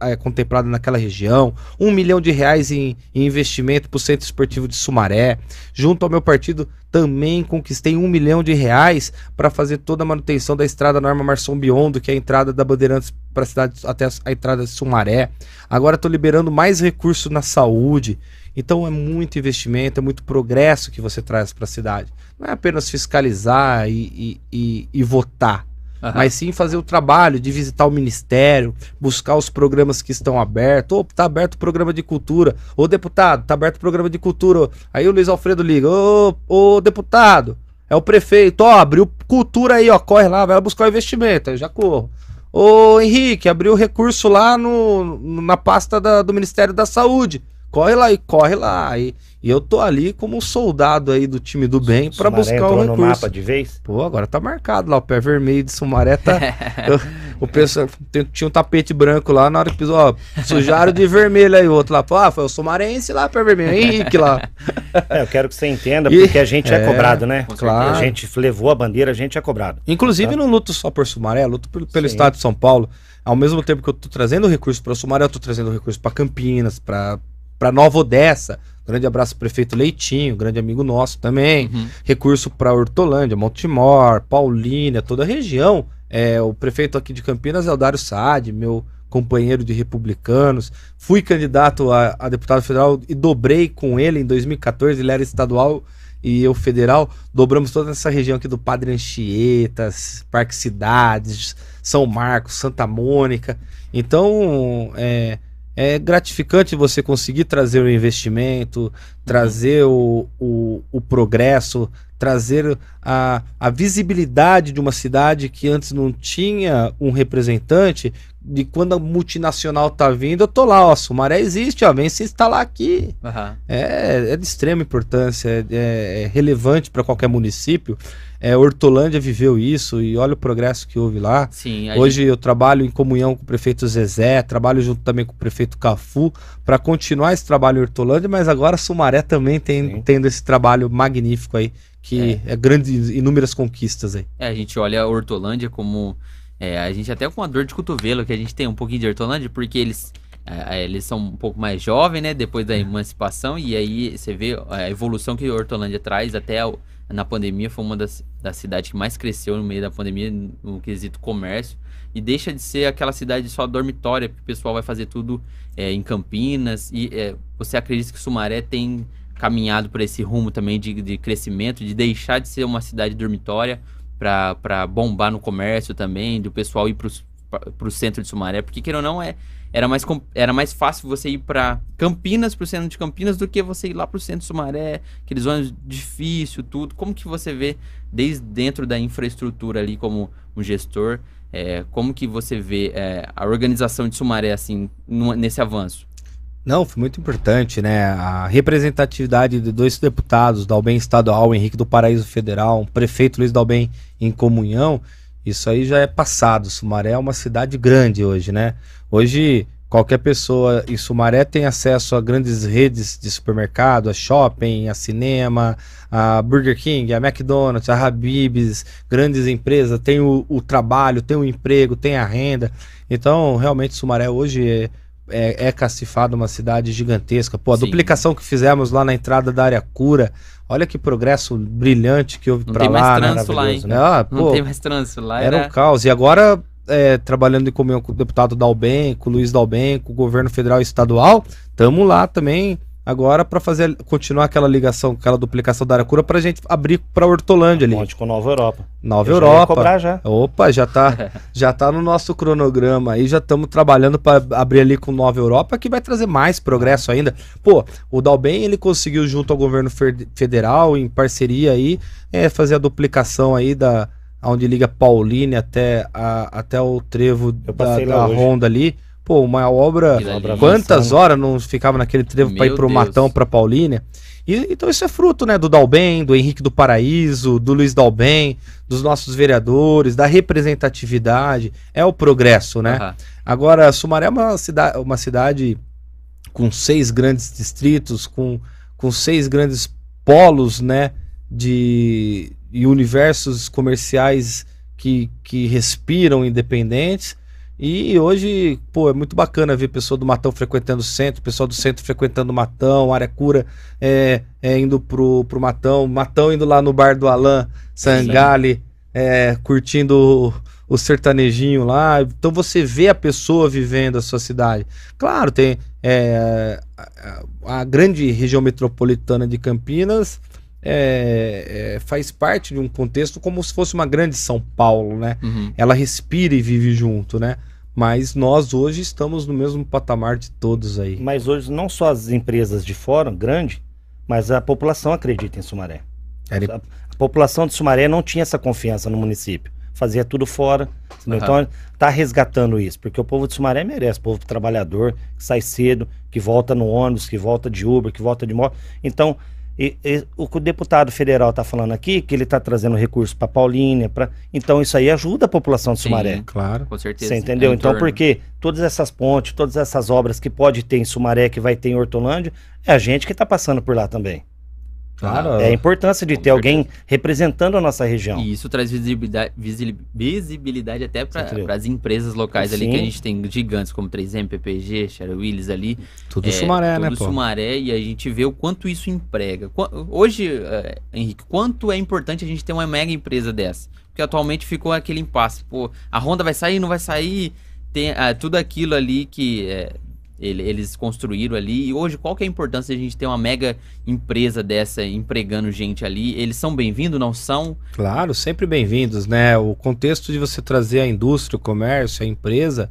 é contemplado naquela região, um milhão de reais em, em investimento para o Centro Esportivo de Sumaré. Junto ao meu partido, também conquistei um milhão de reais para fazer toda a manutenção da estrada Norma Marçom Biondo, que é a entrada da Bandeirantes para a cidade até a entrada de Sumaré. Agora estou liberando mais recursos na saúde. Então é muito investimento, é muito progresso que você traz para a cidade. Não é apenas fiscalizar e, e, e, e votar Uhum. Mas sim fazer o trabalho de visitar o ministério, buscar os programas que estão abertos. Ô, tá aberto o programa de cultura. Ô, deputado, tá aberto o programa de cultura. Aí o Luiz Alfredo liga. Ô, ô deputado, é o prefeito. Ó, abriu cultura aí, ó. Corre lá, vai lá buscar o investimento. Aí eu já corro. Ô, Henrique, abriu recurso lá no, na pasta da, do Ministério da Saúde. Corre lá e corre lá. E, e eu tô ali como um soldado aí do time do bem para buscar o recurso. no mapa de vez? Pô, agora tá marcado lá, o pé vermelho de Sumaré tá... eu, o pessoal, tinha um tapete branco lá, na hora que pisou, ó, sujaram de vermelho aí, o outro lá, ah, foi o Sumarense lá, pé vermelho, Henrique lá. É, eu quero que você entenda, porque e, a gente é, é cobrado, né? Claro. A gente levou a bandeira, a gente é cobrado. Inclusive tá? não luto só por Sumaré, luto pelo, pelo estado de São Paulo. Ao mesmo tempo que eu tô trazendo recurso para Sumaré, eu tô trazendo recurso para Campinas, para para Nova Odessa. Grande abraço ao prefeito Leitinho, grande amigo nosso também. Uhum. Recurso para Hortolândia, Montemor, Paulínia, toda a região. É, o prefeito aqui de Campinas é o Dário Saad, meu companheiro de republicanos. Fui candidato a, a, deputado federal e dobrei com ele em 2014. Ele era estadual e eu federal. Dobramos toda essa região aqui do Padre Anchieta, Parque Cidades, São Marcos, Santa Mônica. Então, é, é gratificante você conseguir trazer o investimento, trazer o, o, o progresso, trazer a, a visibilidade de uma cidade que antes não tinha um representante. De quando a multinacional tá vindo, eu tô lá, ó, Sumaré existe, ó, vem se instalar aqui. Uhum. É, é de extrema importância, é, é relevante para qualquer município. É, Hortolândia viveu isso e olha o progresso que houve lá. Sim, Hoje gente... eu trabalho em comunhão com o prefeito Zezé, trabalho junto também com o prefeito Cafu para continuar esse trabalho em Hortolândia, mas agora Sumaré também tem tendo esse trabalho magnífico aí, que é, é grandes, inúmeras conquistas aí. É, a gente olha a Hortolândia como. É, a gente até com uma dor de cotovelo que a gente tem um pouquinho de Hortolândia, porque eles é, eles são um pouco mais jovens, né? Depois da emancipação, e aí você vê a evolução que Hortolândia traz até a, na pandemia. Foi uma das, das cidades que mais cresceu no meio da pandemia no quesito comércio. E deixa de ser aquela cidade só dormitória, porque o pessoal vai fazer tudo é, em Campinas. E é, você acredita que Sumaré tem caminhado por esse rumo também de, de crescimento, de deixar de ser uma cidade dormitória para bombar no comércio também, do pessoal ir para o centro de Sumaré, porque queira ou não, é, era mais, era mais fácil você ir para Campinas, pro centro de Campinas, do que você ir lá pro centro de Sumaré, aqueles ônibus difícil, tudo. Como que você vê, desde dentro da infraestrutura ali, como um gestor, é, como que você vê é, a organização de Sumaré, assim, nesse avanço? Não, foi muito importante, né? A representatividade de dois deputados, Dalben Estadual, Henrique do Paraíso Federal, um prefeito Luiz Dalben em comunhão, isso aí já é passado. Sumaré é uma cidade grande hoje, né? Hoje, qualquer pessoa em Sumaré tem acesso a grandes redes de supermercado, a shopping, a cinema, a Burger King, a McDonald's, a Habib's, grandes empresas, tem o, o trabalho, tem o emprego, tem a renda. Então, realmente, Sumaré hoje é, é, é cacifado uma cidade gigantesca. Pô, a Sim. duplicação que fizemos lá na entrada da área cura, olha que progresso brilhante que houve para lá. Não tem mais trânsito lá, hein? Né? Ah, pô, não tem mais trânsito lá. Era, era um caos. E agora é, trabalhando em comunhão com o deputado Dalben, com o Luiz Dalben, com o governo federal e estadual, estamos lá também agora para fazer continuar aquela ligação, aquela duplicação da Aracura para a gente abrir para Hortolândia ali. Monte com Nova Europa. Nova Eu Europa. Já cobrar já. Opa, já tá, já tá no nosso cronograma aí, já estamos trabalhando para abrir ali com Nova Europa, que vai trazer mais progresso ainda. Pô, o Dalben ele conseguiu junto ao governo federal em parceria aí é, fazer a duplicação aí da onde liga Pauline até, a, até o trevo da, da Honda ali. Pô, uma obra. Quantas horas não ficava naquele trevo para ir pro Deus. Matão, pra Paulínia? E, então isso é fruto, né, do Dalben, do Henrique do Paraíso, do Luiz Dalben, dos nossos vereadores, da representatividade. É o progresso, né? Uhum. Agora, Sumaré é uma, cida uma cidade com seis grandes distritos, com, com seis grandes polos, né? De, e universos comerciais que, que respiram independentes. E hoje, pô, é muito bacana ver pessoa do Matão frequentando o centro, pessoal do centro frequentando o Matão, área cura é, é, indo pro, pro Matão, Matão indo lá no bar do Alain Sangali, é, curtindo o, o, sertanejinho lá. Então você vê a pessoa vivendo a sua cidade. Claro, tem é, a, a grande região metropolitana de Campinas é, é, faz parte de um contexto como se fosse uma grande São Paulo, né? Uhum. Ela respira e vive junto, né? Mas nós hoje estamos no mesmo patamar de todos aí. Mas hoje não só as empresas de fora, grande, mas a população acredita em Sumaré. A, a, população de Sumaré não tinha essa confiança no município. Fazia tudo fora. Uhum. Então tá resgatando isso, porque o povo de Sumaré merece, o povo trabalhador, que sai cedo, que volta no ônibus, que volta de Uber, que volta de moto. Então, e, e, o que o deputado federal está falando aqui, que ele está trazendo recursos para Paulínia, pra... então isso aí ajuda a população de Sumaré. Sim, claro. Com certeza. Você entendeu? É então, porque todas essas pontes, todas essas obras que pode ter em Sumaré, que vai ter em Hortolândia, é a gente que está passando por lá também. Claro. É a importância de ter alguém representando a nossa região. E isso traz visibilidade, visibilidade até para as empresas locais Sim. ali, que a gente tem gigantes como 3M, PPG, Sherry Willis ali. Tudo é, Sumaré, tudo né? Tudo Sumaré, e a gente vê o quanto isso emprega. Hoje, uh, Henrique, quanto é importante a gente ter uma mega empresa dessa? Porque atualmente ficou aquele impasse. Pô, a Honda vai sair, não vai sair? Tem uh, tudo aquilo ali que ele, eles construíram ali. E hoje, qual que é a importância de a gente ter uma mega empresa dessa empregando gente ali? Eles são bem-vindos, não são? Claro, sempre bem-vindos, né? O contexto de você trazer a indústria, o comércio, a empresa,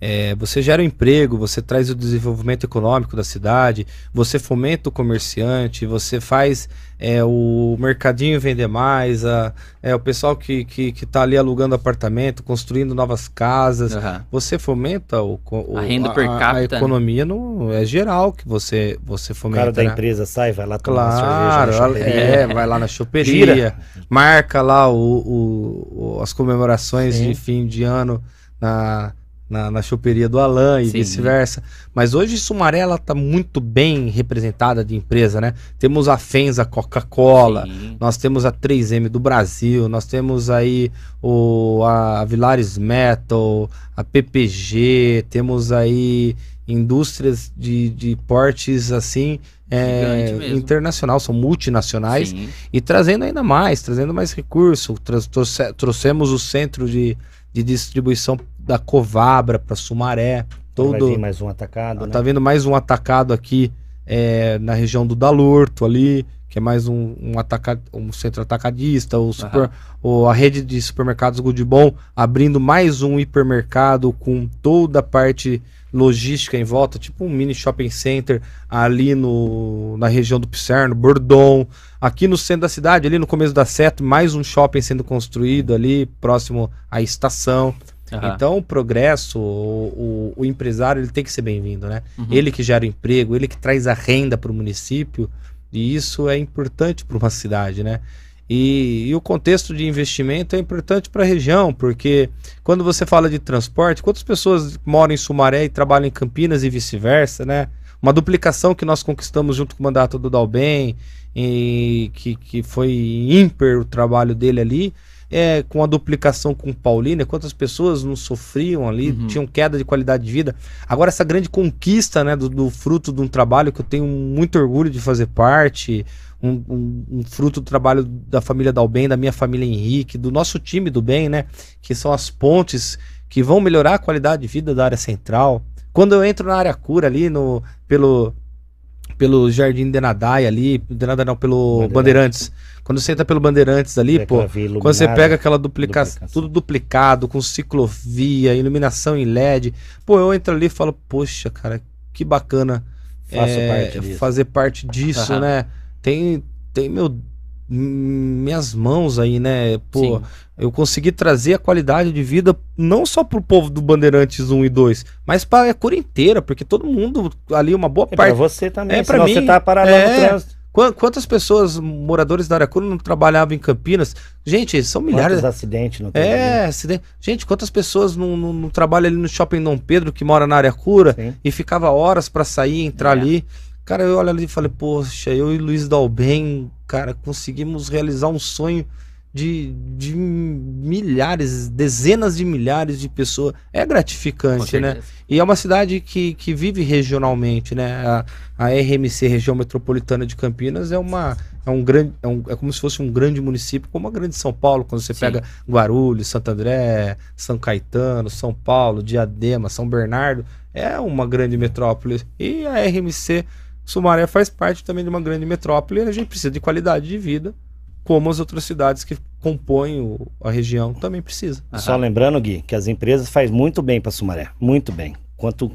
é, você gera um emprego, você traz o desenvolvimento econômico da cidade, você fomenta o comerciante, você faz é, o mercadinho vender mais, a, é, o pessoal que, que, que tá ali alugando apartamento, construindo novas casas. Uhum. Você fomenta o, o, a renda per capita. A, a né? economia no, é geral que você, você fomenta. O cara da né? empresa sai, vai lá tomar claro, cerveja é, vai lá na choperia, marca lá o, o, as comemorações Sim. de fim de ano na na, na choperia do Alan e vice-versa. Mas hoje Sumaré ela tá muito bem representada de empresa, né? Temos a Fenza Coca-Cola, nós temos a 3M do Brasil, nós temos aí o a Vilares Metal, a PPG, temos aí indústrias de, de portes assim é, internacional, são multinacionais Sim. e trazendo ainda mais, trazendo mais recursos. trouxemos o centro de, de distribuição da Covabra para Sumaré. Todo, Vai mais um atacado. Tá né? vendo mais um atacado aqui é, na região do Dalurto ali, que é mais um, um, atacado, um centro atacadista, o super, uhum. a rede de supermercados Goodbom abrindo mais um hipermercado com toda a parte logística em volta, tipo um mini shopping center ali no, na região do Pisserno, Bordon, aqui no centro da cidade, ali no começo da seta, mais um shopping sendo construído ali próximo à estação. Uhum. Então, o progresso, o, o, o, empresário, ele tem que ser bem-vindo, né? Uhum. Ele que gera emprego, ele que traz a renda para o município, e isso é importante para uma cidade, né? E, e, o contexto de investimento é importante para a região, porque quando você fala de transporte, quantas pessoas moram em Sumaré e trabalham em Campinas e vice-versa, né? Uma duplicação que nós conquistamos junto com o mandato do Dalben, e que, que foi ímpar o trabalho dele ali, é, com a duplicação com Paulínia, quantas pessoas não sofriam ali, uhum. tinham queda de qualidade de vida. Agora, essa grande conquista né, do, do, fruto de um trabalho que eu tenho muito orgulho de fazer parte, um, um, um fruto do trabalho da família Dalben, da minha família Henrique, do nosso time do bem, né? Que são as pontes que vão melhorar a qualidade de vida da área central. Quando eu entro na área cura ali, no, pelo, pelo Jardim Denadai ali, Denadai não, pelo Bandeirantes. Bandeirantes quando você entra pelo Bandeirantes ali, pô, quando você pega aquela duplicação, duplicação, tudo duplicado, com ciclovia, iluminação em LED, pô, eu entro ali e falo, poxa, cara, que bacana é, parte fazer parte disso, né? Tem, tem meu, minhas mãos aí, né? Pô, Sim. eu consegui trazer a qualidade de vida não só pro povo do Bandeirantes 1 e 2, mas para a cor inteira, porque todo mundo ali, uma boa é parte. Pra você também, é para mim. você tá parado é, no trânsito. Quantas pessoas, moradores da área Cura, não trabalhavam em Campinas? Gente, são milhares. Quantos acidentes não tem? É, acidente. Gente, quantas pessoas não, não, não, trabalham ali no shopping Dom Pedro, que mora na área Cura, Sim. e ficava horas para sair, entrar é. ali. Cara, eu olho ali e falei, poxa, eu e Luiz Dalben, cara, conseguimos realizar um sonho de, de milhares, dezenas de milhares de pessoas. É gratificante, né? E é uma cidade que, que vive regionalmente, né? A, a RMC, região metropolitana de Campinas, é uma é um grande é, um, é como se fosse um grande município, como a grande São Paulo, quando você Sim. pega Guarulhos, Santo André, São Caetano, São Paulo, Diadema, São Bernardo, é uma grande metrópole. E a RMC Sumaré faz parte também de uma grande metrópole, e a gente precisa de qualidade de vida como as outras cidades que compõem o, a região também precisa. Só lembrando, Gui, que as empresas faz muito bem para Sumaré, muito bem. Quanto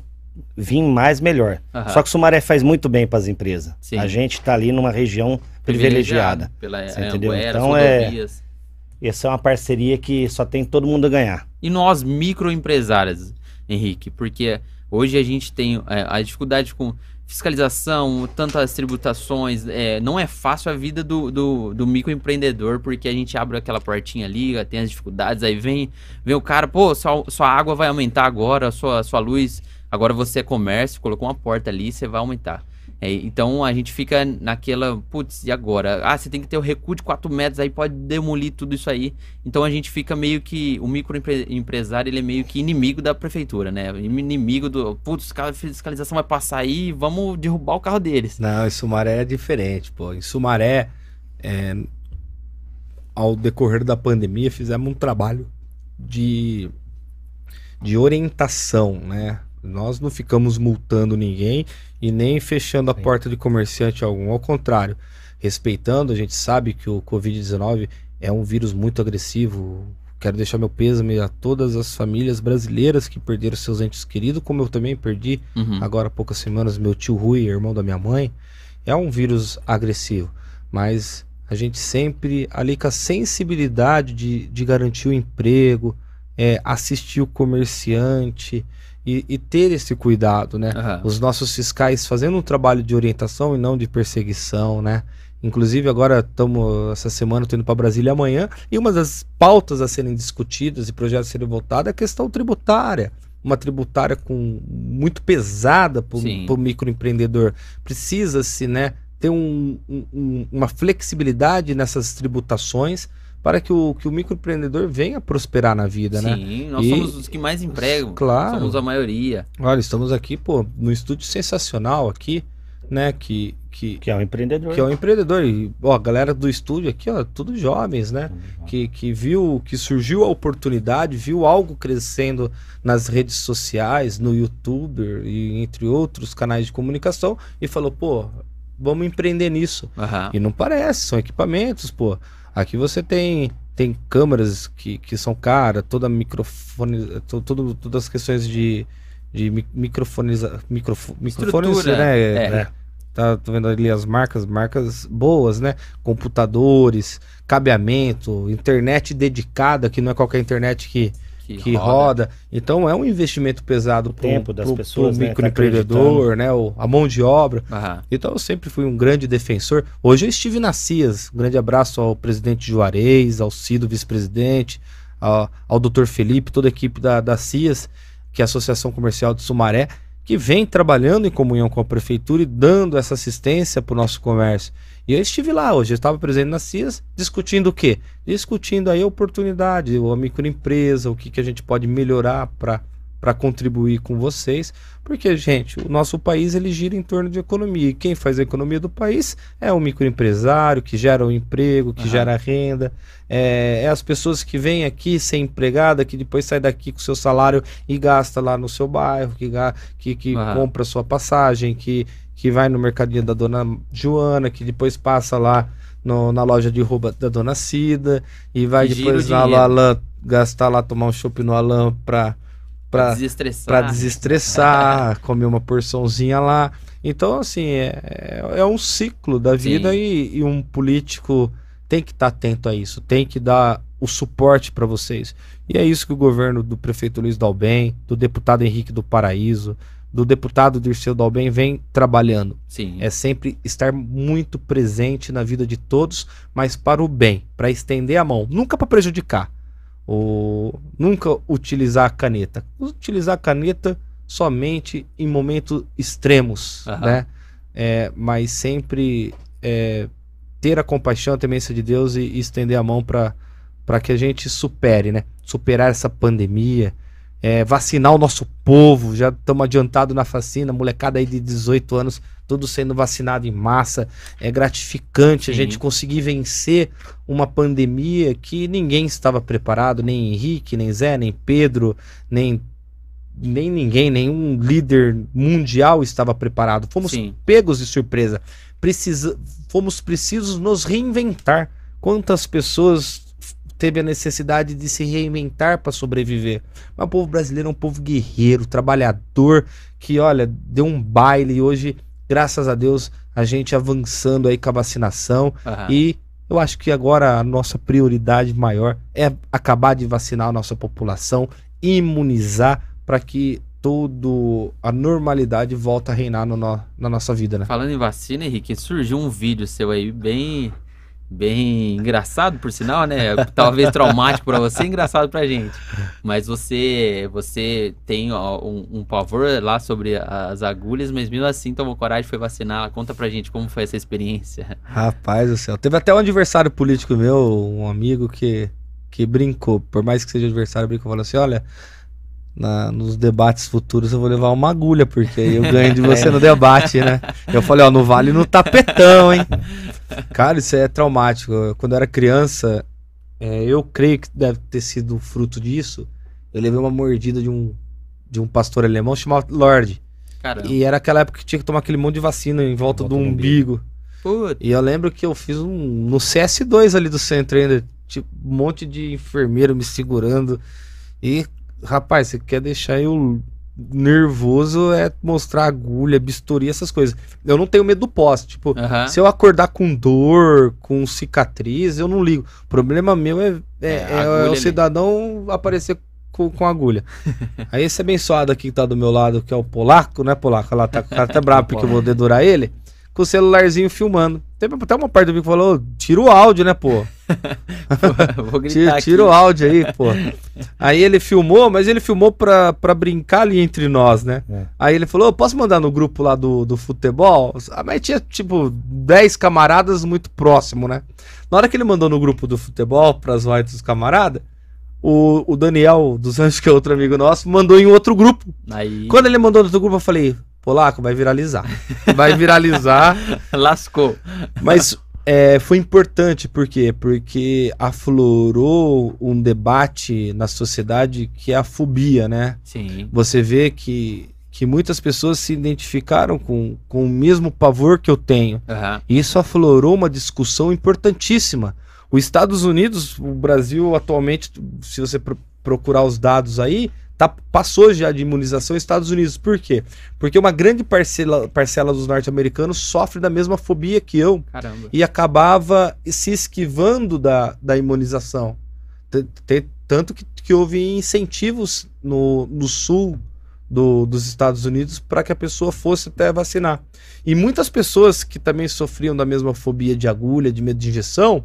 vir mais, melhor. Só que Sumaré faz muito bem para as empresas. Sim. A gente está ali numa região privilegiada. Pela, você é, entendeu? então é essa é uma parceria que só tem todo mundo a ganhar. E nós microempresários, Henrique, porque hoje a gente tem é, a dificuldade com fiscalização, tantas tributações. É, não é fácil a vida do, do, do, microempreendedor, porque a gente abre aquela portinha ali, tem as dificuldades, aí vem, vem o cara, pô, sua, sua água vai aumentar agora, sua, sua luz, agora você é comércio, colocou uma porta ali, você vai aumentar. É, então a gente fica naquela, putz, e agora? Ah, você tem que ter o recuo de 4 metros, aí pode demolir tudo isso aí. Então a gente fica meio que, o microempresário, ele é meio que inimigo da prefeitura, né? Inimigo do, putz, a fiscalização vai passar aí, vamos derrubar o carro deles. Não, em Sumaré é diferente, pô. Em Sumaré, é, ao decorrer da pandemia, fizemos um trabalho de, de orientação, né? Nós não ficamos multando ninguém e nem fechando a Sim. porta de comerciante algum. Ao contrário, respeitando, a gente sabe que o Covid-19 é um vírus muito agressivo, quero deixar meu pêsame a todas as famílias brasileiras que perderam seus entes queridos, como eu também perdi Uhum. agora há poucas semanas meu tio Rui, irmão da minha mãe. É um vírus agressivo, mas a gente sempre ali com a sensibilidade de, de garantir o emprego, é, assistir o comerciante e, e ter esse cuidado, né? Aham. Os nossos fiscais fazendo um trabalho de orientação e não de perseguição, né? Inclusive, agora estamos, essa semana, estou indo para Brasília amanhã, e uma das pautas a serem discutidas e projetos a serem votados é a questão tributária. Uma tributária com muito pesada para o microempreendedor. Precisa-se né, ter um- um- uma flexibilidade nessas tributações para que o, que o microempreendedor venha prosperar na vida, né? Sim, nós E- somos os que mais empregam. Claro. Somos a maioria. Olha, estamos aqui, pô, num estúdio sensacional aqui, né? Que, que, Que é um empreendedor. que é um empreendedor. E, ó, a galera do estúdio aqui, ó, tudo jovens, né? Que, que viu que surgiu a oportunidade, viu algo crescendo nas redes sociais, no YouTube e entre outros canais de comunicação e falou, pô, vamos empreender nisso. Aham. E não parece, são equipamentos, pô. Aqui você tem tem câmeras que, que são caras, toda microfone, to- tudo, todas as questões de, de mi- microfoniza, microfo, microfones, né? é. É, Tá, vendo ali as marcas, marcas boas, né? Computadores, cabeamento, internet dedicada, que não é qualquer internet que, que roda. Então é um investimento pesado pro, tempo das pro- pessoas, pro né, tá microempreendedor, né? O, a mão de obra. Aham. Então eu sempre fui um grande defensor. Hoje eu estive na CIAS. Um grande abraço ao presidente Juarez, ao Cido, vice-presidente, ao, ao doutor Felipe, toda a equipe da, da CIAS, que é a Associação Comercial de Sumaré, que vem trabalhando em comunhão com a prefeitura e dando essa assistência para o nosso comércio. E eu estive lá hoje, eu estava presente na CIAS, discutindo o quê? Discutindo aí a oportunidade, a microempresa, o que, que a gente pode melhorar para para contribuir com vocês, porque gente, o nosso país ele gira em torno de economia e quem faz a economia do país é o microempresário que gera o emprego, que Aham. gera renda, é, é as pessoas que vêm aqui sem empregada, que depois sai daqui com seu salário e gasta lá no seu bairro, que, que, que Aham. compra sua passagem, que, que vai no mercadinho da dona Joana, que depois passa lá no- na loja de roupa da dona Cida e vai depois lá no. Alain gastar lá, tomar um chopp no Alain pra, pra, Desestressar. pra desestressar, comer uma porçãozinha lá. Então, assim, é, é- é um ciclo da vida e, e um político tem que estar atento a isso, tem que dar o suporte para vocês. E é isso que o governo do prefeito Luiz Dalbem, do deputado Henrique do Paraíso, do deputado Dirceu Dalbem vem trabalhando. Sim. É sempre estar muito presente na vida de todos, mas para o bem, para estender a mão, nunca para prejudicar. Ou nunca utilizar a caneta. Utilizar a caneta somente em momentos extremos, Aham. né? É, mas sempre é, ter a compaixão, a temência de Deus e, e estender a mão para que a gente supere, né? Superar essa pandemia, é, vacinar o nosso povo, já estamos adiantados na vacina, molecada aí de 18 anos, tudo sendo vacinado em massa. É gratificante a Sim. gente conseguir vencer uma pandemia que ninguém estava preparado, nem Henrique, nem Zé, nem Pedro, nem, nem ninguém, nenhum líder mundial estava preparado. Fomos Sim. pegos de surpresa. Precisa, fomos precisos nos reinventar. Quantas pessoas teve a necessidade de se reinventar para sobreviver? Mas o povo brasileiro é um povo guerreiro, trabalhador, que olha, deu um baile e hoje, graças a Deus, a gente avançando aí com a vacinação Aham. e eu acho que agora a nossa prioridade maior é acabar de vacinar a nossa população, imunizar para que toda a normalidade volta a reinar no- na nossa vida, né? Falando em vacina, Henrique, surgiu um vídeo seu aí bem bem engraçado, por sinal, né? Talvez traumático pra você, engraçado pra gente. Mas você você tem ó, um, um pavor lá sobre as agulhas, mas mesmo assim tomou coragem, foi vacinar. Conta pra gente como foi essa experiência. Rapaz do céu. Teve até um adversário político meu, um amigo que, que brincou, por mais que seja adversário, brincou falou assim: olha, na- nos debates futuros eu vou levar uma agulha, porque aí eu ganho de você no debate, né? Eu falei, ó, no vale no tapetão, hein? Cara, isso é traumático. Quando eu era criança, é, eu creio que deve ter sido fruto disso. Eu levei uma mordida de um, de um pastor alemão chamado Lorde. Caramba. E era aquela época que tinha que tomar aquele monte de vacina em volta, Volta do do umbigo. Putz, E eu lembro que eu fiz um no CS2 ali do centro ainda. tipo, um monte de enfermeiro me segurando. E, rapaz, você quer deixar eu nervoso é mostrar agulha, bisturi, essas coisas. Eu não tenho medo do pós. Tipo, se eu acordar com dor, com cicatriz, eu não ligo. O problema meu é, é, É, é o ali. cidadão aparecer com, com agulha. Aí esse abençoado aqui que tá do meu lado, que é o polaco, né, polaco? Lá tá, cara tá bravo porque eu vou dedurar ele. Com o celularzinho filmando. Teve até uma parte do vídeo que falou: "Ô, tira o áudio, né, pô? Vou gritar Tira, aqui. tira o áudio aí, pô. Aí ele filmou, mas ele filmou pra, pra brincar ali entre nós, né? É. Aí ele falou: "Ô, posso mandar no grupo lá do, do futebol? Ah, mas tinha, tipo, 10 camaradas muito próximo, né? Na hora que ele mandou no grupo do futebol, pras vozes dos camaradas, o, o Daniel dos Anjos, que é outro amigo nosso, mandou em outro grupo. Aí Quando ele mandou no outro grupo, eu falei: Polaco, vai viralizar. Vai viralizar. lascou. Mas é, foi importante, por quê? Porque aflorou um debate na sociedade que é a fobia, né? Sim. Você vê que, que muitas pessoas se identificaram com, com o mesmo pavor que eu tenho. Aham. E isso aflorou uma discussão importantíssima. Os Estados Unidos, o Brasil atualmente, se você procurar os dados aí, tá, passou já de imunização nos Estados Unidos. Por quê? Porque uma grande parcela, parcela dos norte-americanos sofre da mesma fobia que eu Caramba. e acabava se esquivando da, da imunização. T- t- Tanto que, que houve incentivos no, no sul do- dos Estados Unidos para que a pessoa fosse até vacinar. E muitas pessoas que também sofriam da mesma fobia de agulha, de medo de injeção,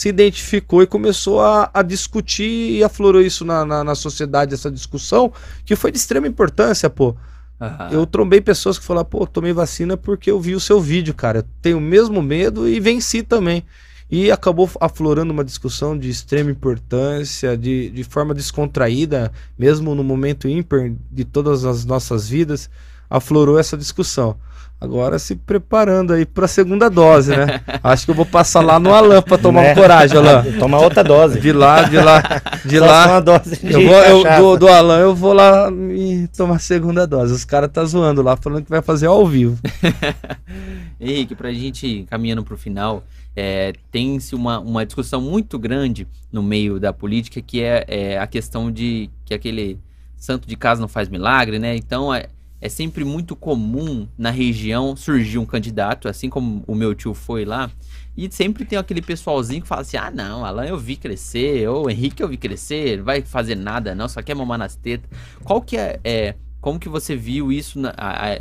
se identificou e começou a, a discutir e aflorou isso na, na, na sociedade, essa discussão, que foi de extrema importância, pô. Aham. Eu trombei pessoas que falaram, pô, tomei vacina porque eu vi o seu vídeo, cara. Eu tenho o mesmo medo e venci também. E acabou aflorando uma discussão de extrema importância, de, de forma descontraída, mesmo no momento ímpar de todas as nossas vidas, aflorou essa discussão. Agora se preparando aí para a segunda dose, né? Acho que eu vou passar lá no Alan para tomar Né? coragem, Alan. Toma outra dose. De lá, de lá, de Só lá. uma dose de Eu vou, eu- do, do Alan, eu vou lá e tomar a segunda dose. Os caras tá zoando lá, falando que vai fazer ao vivo. Henrique, pra gente caminhando pro final, é, tem-se uma, uma discussão muito grande no meio da política que é, é a questão de que aquele santo de casa não faz milagre, né? Então é, é sempre muito comum na região surgir um candidato, assim como o meu tio foi lá, e sempre tem aquele pessoalzinho que fala assim: ah, não, Alan eu vi crescer, ou Henrique eu vi crescer, vai fazer nada, não, só quer mamar nas tetas. Qual que é. é como que você viu isso na- a- a-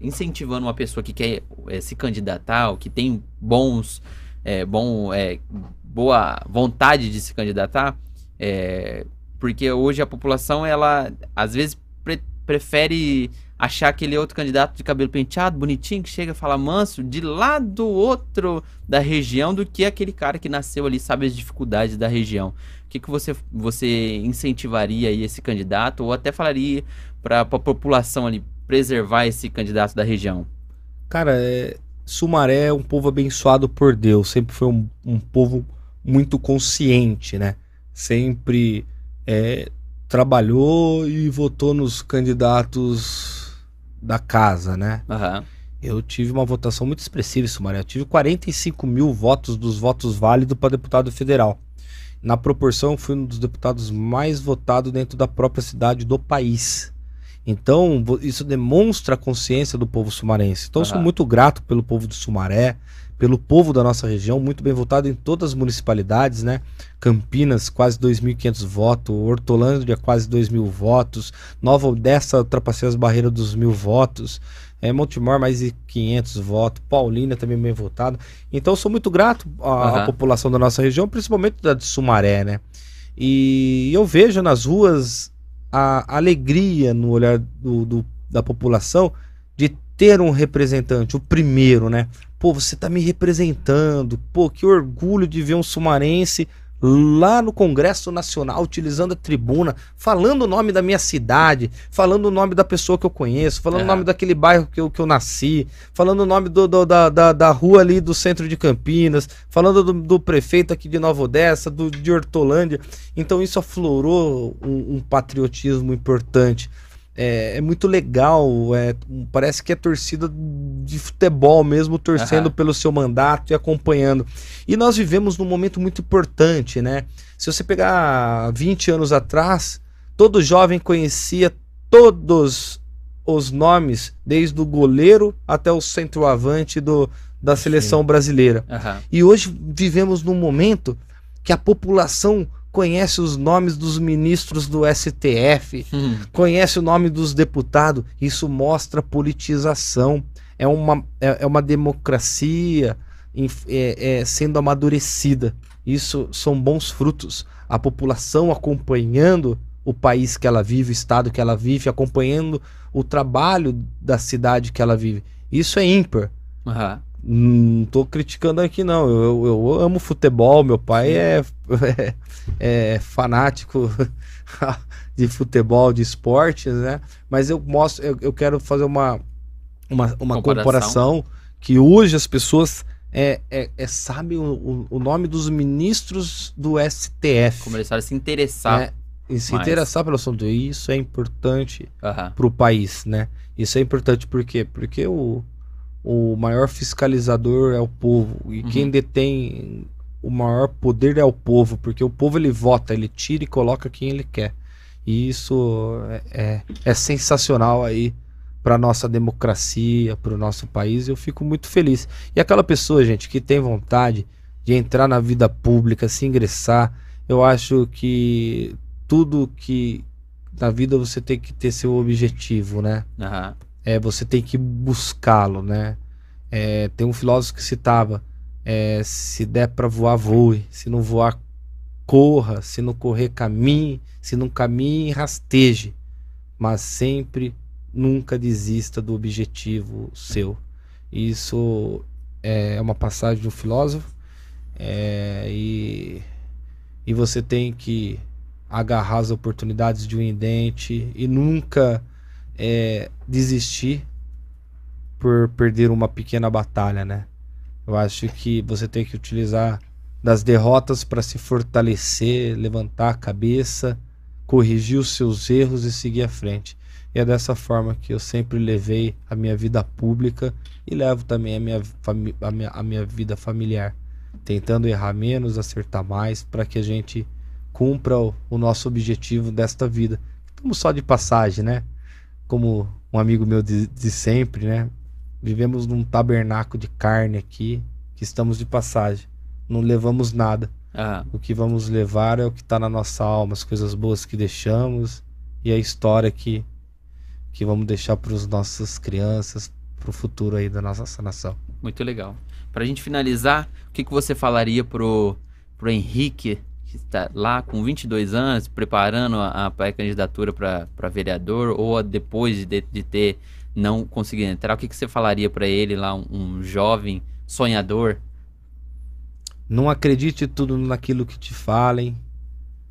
incentivando uma pessoa que quer eh, se candidatar, ou que tem bons, é, bom, é, boa vontade de se candidatar, é, porque hoje a população, ela às vezes prefere achar aquele outro candidato de cabelo penteado, bonitinho, que chega e fala manso, de lá do outro da região, do que aquele cara que nasceu ali, sabe as dificuldades da região. O que, que você, você incentivaria aí esse candidato, ou até falaria para a população ali preservar esse candidato da região? Cara, é, Sumaré é um povo abençoado por Deus. Sempre foi um, um povo muito consciente, né? Sempre é, trabalhou e votou nos candidatos da casa, né? Aham. Eu tive uma votação muito expressiva em Sumaré. Eu tive 45 mil votos dos votos válidos para deputado federal. Na proporção, fui um dos deputados mais votados dentro da própria cidade do país. Então, isso demonstra a consciência do povo sumarense. Então, eu sou muito grato pelo povo de Sumaré, pelo povo da nossa região, muito bem votado em todas as municipalidades, né? Campinas, quase 2.500 votos. Hortolândia, quase 2.000 votos. Nova Odessa, ultrapassei as barreiras dos mil votos. É, Montemor, mais de 500 votos. Paulínia, também bem votado. Então, eu sou muito grato à, à Aham. população da nossa região, principalmente da de Sumaré, né? E eu vejo nas ruas a alegria no olhar do, do- da população de ter um representante, o primeiro, né? Pô, você tá me representando. Pô, que orgulho de ver um sumarense lá no Congresso Nacional, utilizando a tribuna, falando o nome da minha cidade, falando o nome da pessoa que eu conheço, falando o É. nome daquele bairro que eu, que eu nasci, falando o nome do, do- da, da, da rua ali do centro de Campinas, falando do, do prefeito aqui de Nova Odessa, do, de Hortolândia. Então isso aflorou um, um patriotismo importante. É, é muito legal. É, parece que é torcida de futebol mesmo, torcendo uhum. pelo seu mandato e acompanhando. E nós vivemos num momento muito importante, né? Se você pegar 20 anos atrás, todo jovem conhecia todos os nomes, desde o goleiro até o centroavante do, da seleção Sim. brasileira. Uhum. E hoje vivemos num momento que a população conhece os nomes dos ministros do STF, hum. conhece o nome dos deputados. Isso mostra politização. É uma, é, é uma democracia é, é, sendo amadurecida. Isso são bons frutos. A população acompanhando o país que ela vive, o estado que ela vive, acompanhando o trabalho da cidade que ela vive. Isso é ímpar. Uhum. Não tô criticando aqui, não. Eu, eu amo futebol. Meu pai é, é, é, fanático de futebol, de esportes, né? Mas eu mostro, eu, eu quero fazer uma, uma, uma comparação. comparação. que hoje as pessoas é, é, é sabem o, o, nome dos ministros do STF. Começaram a se interessar. É, e se mais. interessar pelo assunto. Isso é importante uhum. para o país, né? Isso é importante por quê? Porque o o maior fiscalizador é o povo e uhum. quem detém o maior poder é o povo, porque o povo ele vota, ele tira e coloca quem ele quer. E isso é, é, é sensacional aí para nossa democracia, para o nosso país. Eu fico muito feliz. E aquela pessoa, gente, que tem vontade de entrar na vida pública, se ingressar, eu acho que tudo que na vida você tem que ter seu objetivo, né? Uhum é, você tem que buscá-lo, né? É, tem um filósofo que citava: é, se der para voar, voe. Se não voar, corra. Se não correr, caminhe. Se não caminhe, rasteje. Mas sempre, nunca desista do objetivo seu. Isso é uma passagem de um filósofo. É, e, e você tem que agarrar as oportunidades de um indente e nunca é, desistir por perder uma pequena batalha, né? Eu acho que você tem que utilizar das derrotas para se fortalecer, levantar a cabeça, corrigir os seus erros e seguir à frente. E é dessa forma que eu sempre levei a minha vida pública e levo também a minha, a minha, a minha vida familiar, tentando errar menos, acertar mais, para que a gente cumpra o, o nosso objetivo desta vida. Estamos só de passagem, né? Como um amigo meu de, de sempre, né? Vivemos num tabernáculo de carne aqui, que estamos de passagem. Não levamos nada. Uhum. O que vamos levar é o que está na nossa alma, as coisas boas que deixamos e a história que, que vamos deixar para as nossas crianças, para o futuro aí da nossa nação. Muito legal. Para a gente finalizar, o que, que você falaria pro, pro Henrique que está lá com 22 anos, preparando a, a pré-candidatura para vereador, ou depois de, de, ter não conseguido entrar, o que, que você falaria para ele lá, um, um, jovem sonhador? Não acredite tudo naquilo que te falem,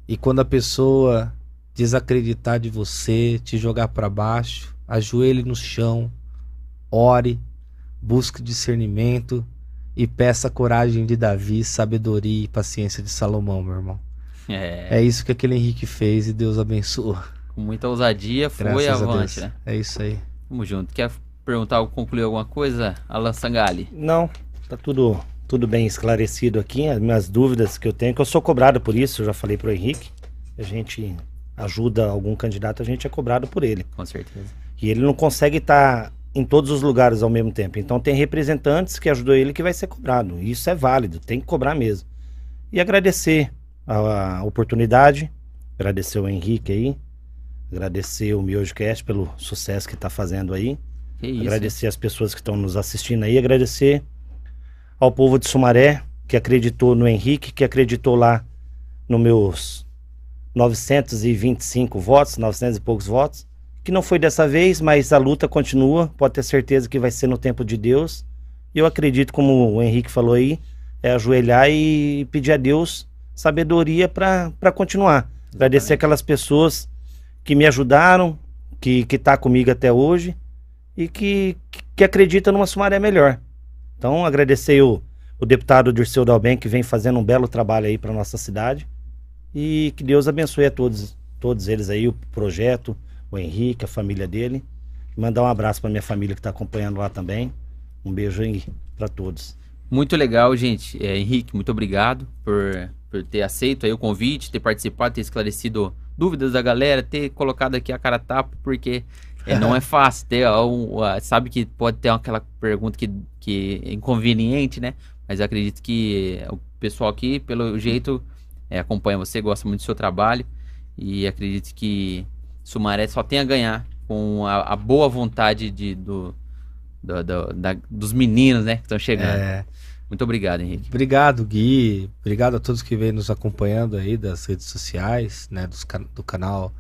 e quando a pessoa desacreditar de você, te jogar para baixo, ajoelhe no chão, ore, busque discernimento e peça a coragem de Davi, sabedoria e paciência de Salomão, meu irmão. É, é isso que aquele Henrique fez e Deus abençoou. Com muita ousadia, foi Graças avante, né? É isso aí. Tamo junto. Quer perguntar ou concluir alguma coisa, Alan Sangali? Não, tá tudo, tudo bem esclarecido aqui. As minhas dúvidas que eu tenho, que eu sou cobrado por isso, eu já falei pro Henrique. A gente ajuda algum candidato, a gente é cobrado por ele. Com certeza. E ele não consegue estar tá em todos os lugares ao mesmo tempo. Então tem representantes que ajudou ele que vai ser cobrado. Isso é válido, tem que cobrar mesmo. E agradecer a, a oportunidade, agradecer o Henrique aí, agradecer o Miojocast pelo sucesso que está fazendo aí. Que agradecer as pessoas que estão nos assistindo aí, agradecer ao povo de Sumaré que acreditou no Henrique, que acreditou lá nos meus 925 votos, 900 e poucos votos que não foi dessa vez, mas a luta continua. Pode ter certeza que vai ser no tempo de Deus. E eu acredito, como o Henrique falou aí, é ajoelhar e pedir a Deus sabedoria para continuar. Agradecer aquelas pessoas que me ajudaram, que que tá comigo até hoje e que, que acredita numa Sumaré melhor. Então, agradecer o, o deputado Dirceu Dalben, que vem fazendo um belo trabalho aí para nossa cidade. E que Deus abençoe a todos, todos eles aí, o projeto, o Henrique, a família dele. Mandar um abraço para minha família que está acompanhando lá também. Um beijo aí para todos. Muito legal, gente. É, Henrique, muito obrigado por, por ter aceito aí o convite, ter participado, ter esclarecido dúvidas da galera, ter colocado aqui a cara tapa, porque é, não é fácil ter. Um, sabe que pode ter aquela pergunta que, que é inconveniente, né? Mas acredito que o pessoal aqui, pelo jeito, é, acompanha você, gosta muito do seu trabalho. E acredito que Sumaré só tem a ganhar com a, a boa vontade de, do, do, do da, dos meninos, né? Que estão chegando. É. Muito obrigado, Henrique. Obrigado, Gui. Obrigado a todos que vêm nos acompanhando aí das redes sociais, né? Dos, do canal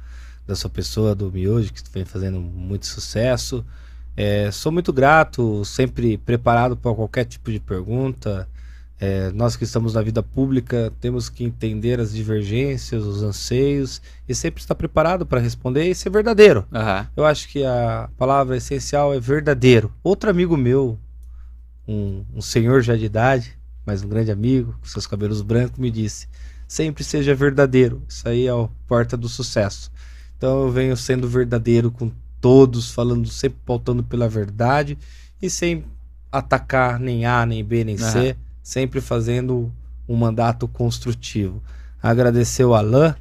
da sua pessoa, do Miojo, que vem fazendo muito sucesso. É, sou muito grato, sempre preparado para qualquer tipo de pergunta. É, nós que estamos na vida pública temos que entender as divergências, os anseios e sempre estar preparado para responder e ser verdadeiro. Uhum. Eu acho que a palavra essencial é verdadeiro. Outro amigo meu, um, um senhor já de idade, mas um grande amigo, com seus cabelos brancos, me disse: sempre seja verdadeiro. Isso aí é a porta do sucesso. Então eu venho sendo verdadeiro com todos, falando sempre pautando pela verdade e sem atacar nem A, nem B, nem uhum. C sempre fazendo um mandato construtivo. Agradecer o Alain,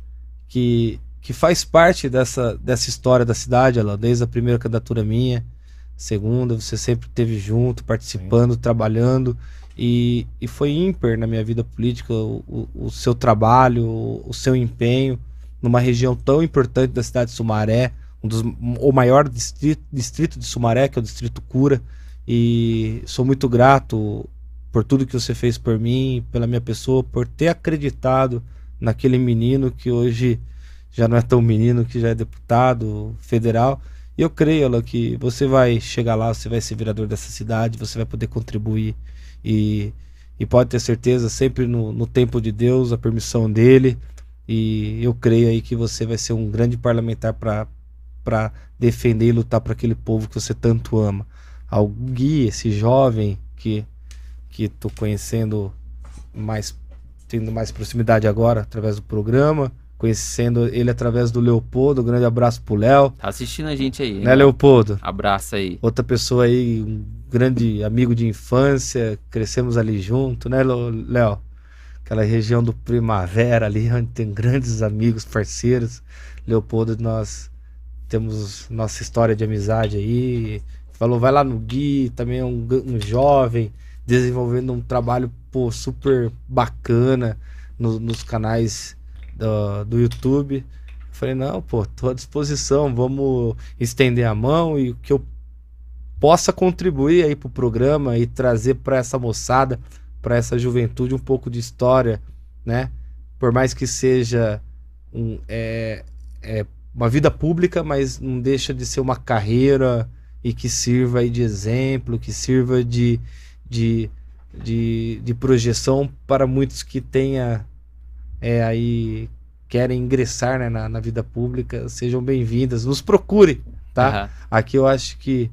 que, que faz parte dessa, dessa história da cidade, Alain, desde a primeira candidatura minha, segunda, você sempre esteve junto, participando, Sim. trabalhando. E, e foi ímpar na minha vida política o, o, o seu trabalho, o, o, seu empenho numa região tão importante da cidade de Sumaré, um dos, o maior distrito, distrito de Sumaré, que é o Distrito Cura. E sou muito grato por tudo que você fez por mim, pela minha pessoa, por ter acreditado naquele menino que hoje já não é tão menino, que já é deputado federal. E eu creio, ela que você vai chegar lá, você vai ser vereador dessa cidade, você vai poder contribuir e, e pode ter certeza, sempre no, no tempo de Deus, a permissão dele. E eu creio aí que você vai ser um grande parlamentar para defender e lutar para aquele povo que você tanto ama. Ao Gui, esse jovem que que estou conhecendo mais, tendo mais proximidade agora através do programa, conhecendo ele através do Leopoldo. Um grande abraço pro Léo. Tá assistindo a gente aí. Né, Leopoldo? Abraço aí. Outra pessoa aí, um grande amigo de infância, crescemos ali junto, né, Léo? Aquela região do Primavera ali, onde tem grandes amigos, parceiros. Leopoldo, nós temos nossa história de amizade aí. Falou, vai lá no Gui, também é um, um jovem desenvolvendo um trabalho pô, super bacana no, nos canais do, do YouTube. Eu falei, não, pô, tô à disposição, vamos estender a mão e que eu possa contribuir aí pro programa e trazer para essa moçada, para essa juventude um pouco de história, né? Por mais que seja um, é, é uma vida pública, mas não deixa de ser uma carreira e que sirva aí de exemplo, que sirva de, de, de, de projeção para muitos que tenha é, aí querem ingressar né, na, na, vida pública, sejam bem-vindas. Nos procure, tá? Uhum. Aqui eu acho que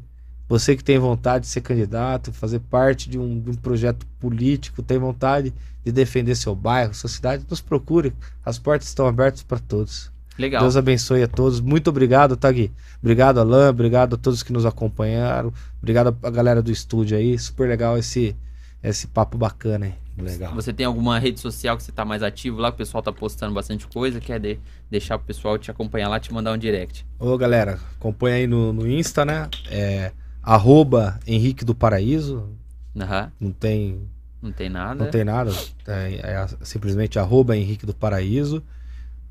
você que tem vontade de ser candidato, fazer parte de um, de um projeto político, tem vontade de defender seu bairro, sua cidade, nos procure. As portas estão abertas para todos. Legal. Deus abençoe a todos. Muito obrigado, Tagui. Obrigado, Alain. Obrigado a todos que nos acompanharam. Obrigado a galera do estúdio aí. Super legal esse, esse papo bacana aí. Legal. Você tem alguma rede social que você tá mais ativo lá, que o pessoal tá postando bastante coisa, quer de, deixar o pessoal te acompanhar lá, te mandar um direct? Ô, galera, acompanha aí no, no Insta, né? É arroba Henrique do Paraíso. Uhum. Não tem... Não tem nada. Não tem nada. É, é simplesmente arroba Henrique do Paraíso.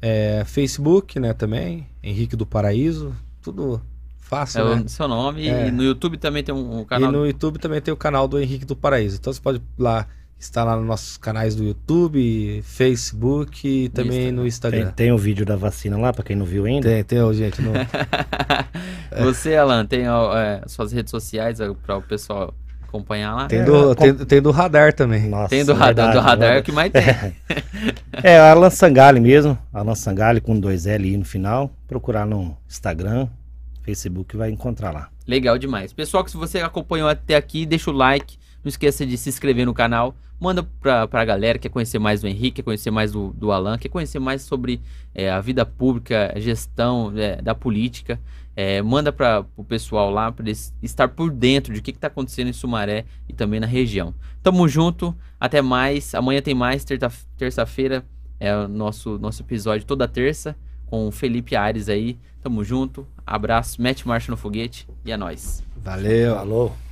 É, Facebook, né, também, Henrique do Paraíso, tudo fácil, é né? o seu nome é. e no YouTube também tem um, um, canal. E no YouTube também tem o canal do Henrique do Paraíso. Então você pode lá estar lá nos nossos canais do YouTube, Facebook e também no Instagram. Tem, tem o vídeo da vacina lá, para quem não viu ainda? Tem, tem, gente. Não... Você, Alan, tem é, suas redes sociais para o pessoal acompanhar lá? Tem do, é, tem, tem, do radar também. Nossa, tem do radar, verdade, do radar é o que mais tem. É, é Alan Sangali mesmo, Alan Sangali com dois L aí no final. Procurar no Instagram, Facebook vai encontrar lá. Legal demais. Pessoal, que se você acompanhou até aqui, deixa o like, Não esqueça de se inscrever no canal. Manda pra, pra galera que quer conhecer mais do Henrique, quer conhecer mais do, do Alan, quer conhecer mais sobre é, a vida pública, a gestão é, da política. É, manda para o pessoal lá para eles estar por dentro de o que está acontecendo em Sumaré e também na região. Tamo junto, até mais. Amanhã tem mais, terça-feira é o nosso, nosso episódio toda terça com o Felipe Ares aí. Tamo junto, abraço, mete marcha no foguete e é nóis. Valeu. Falou.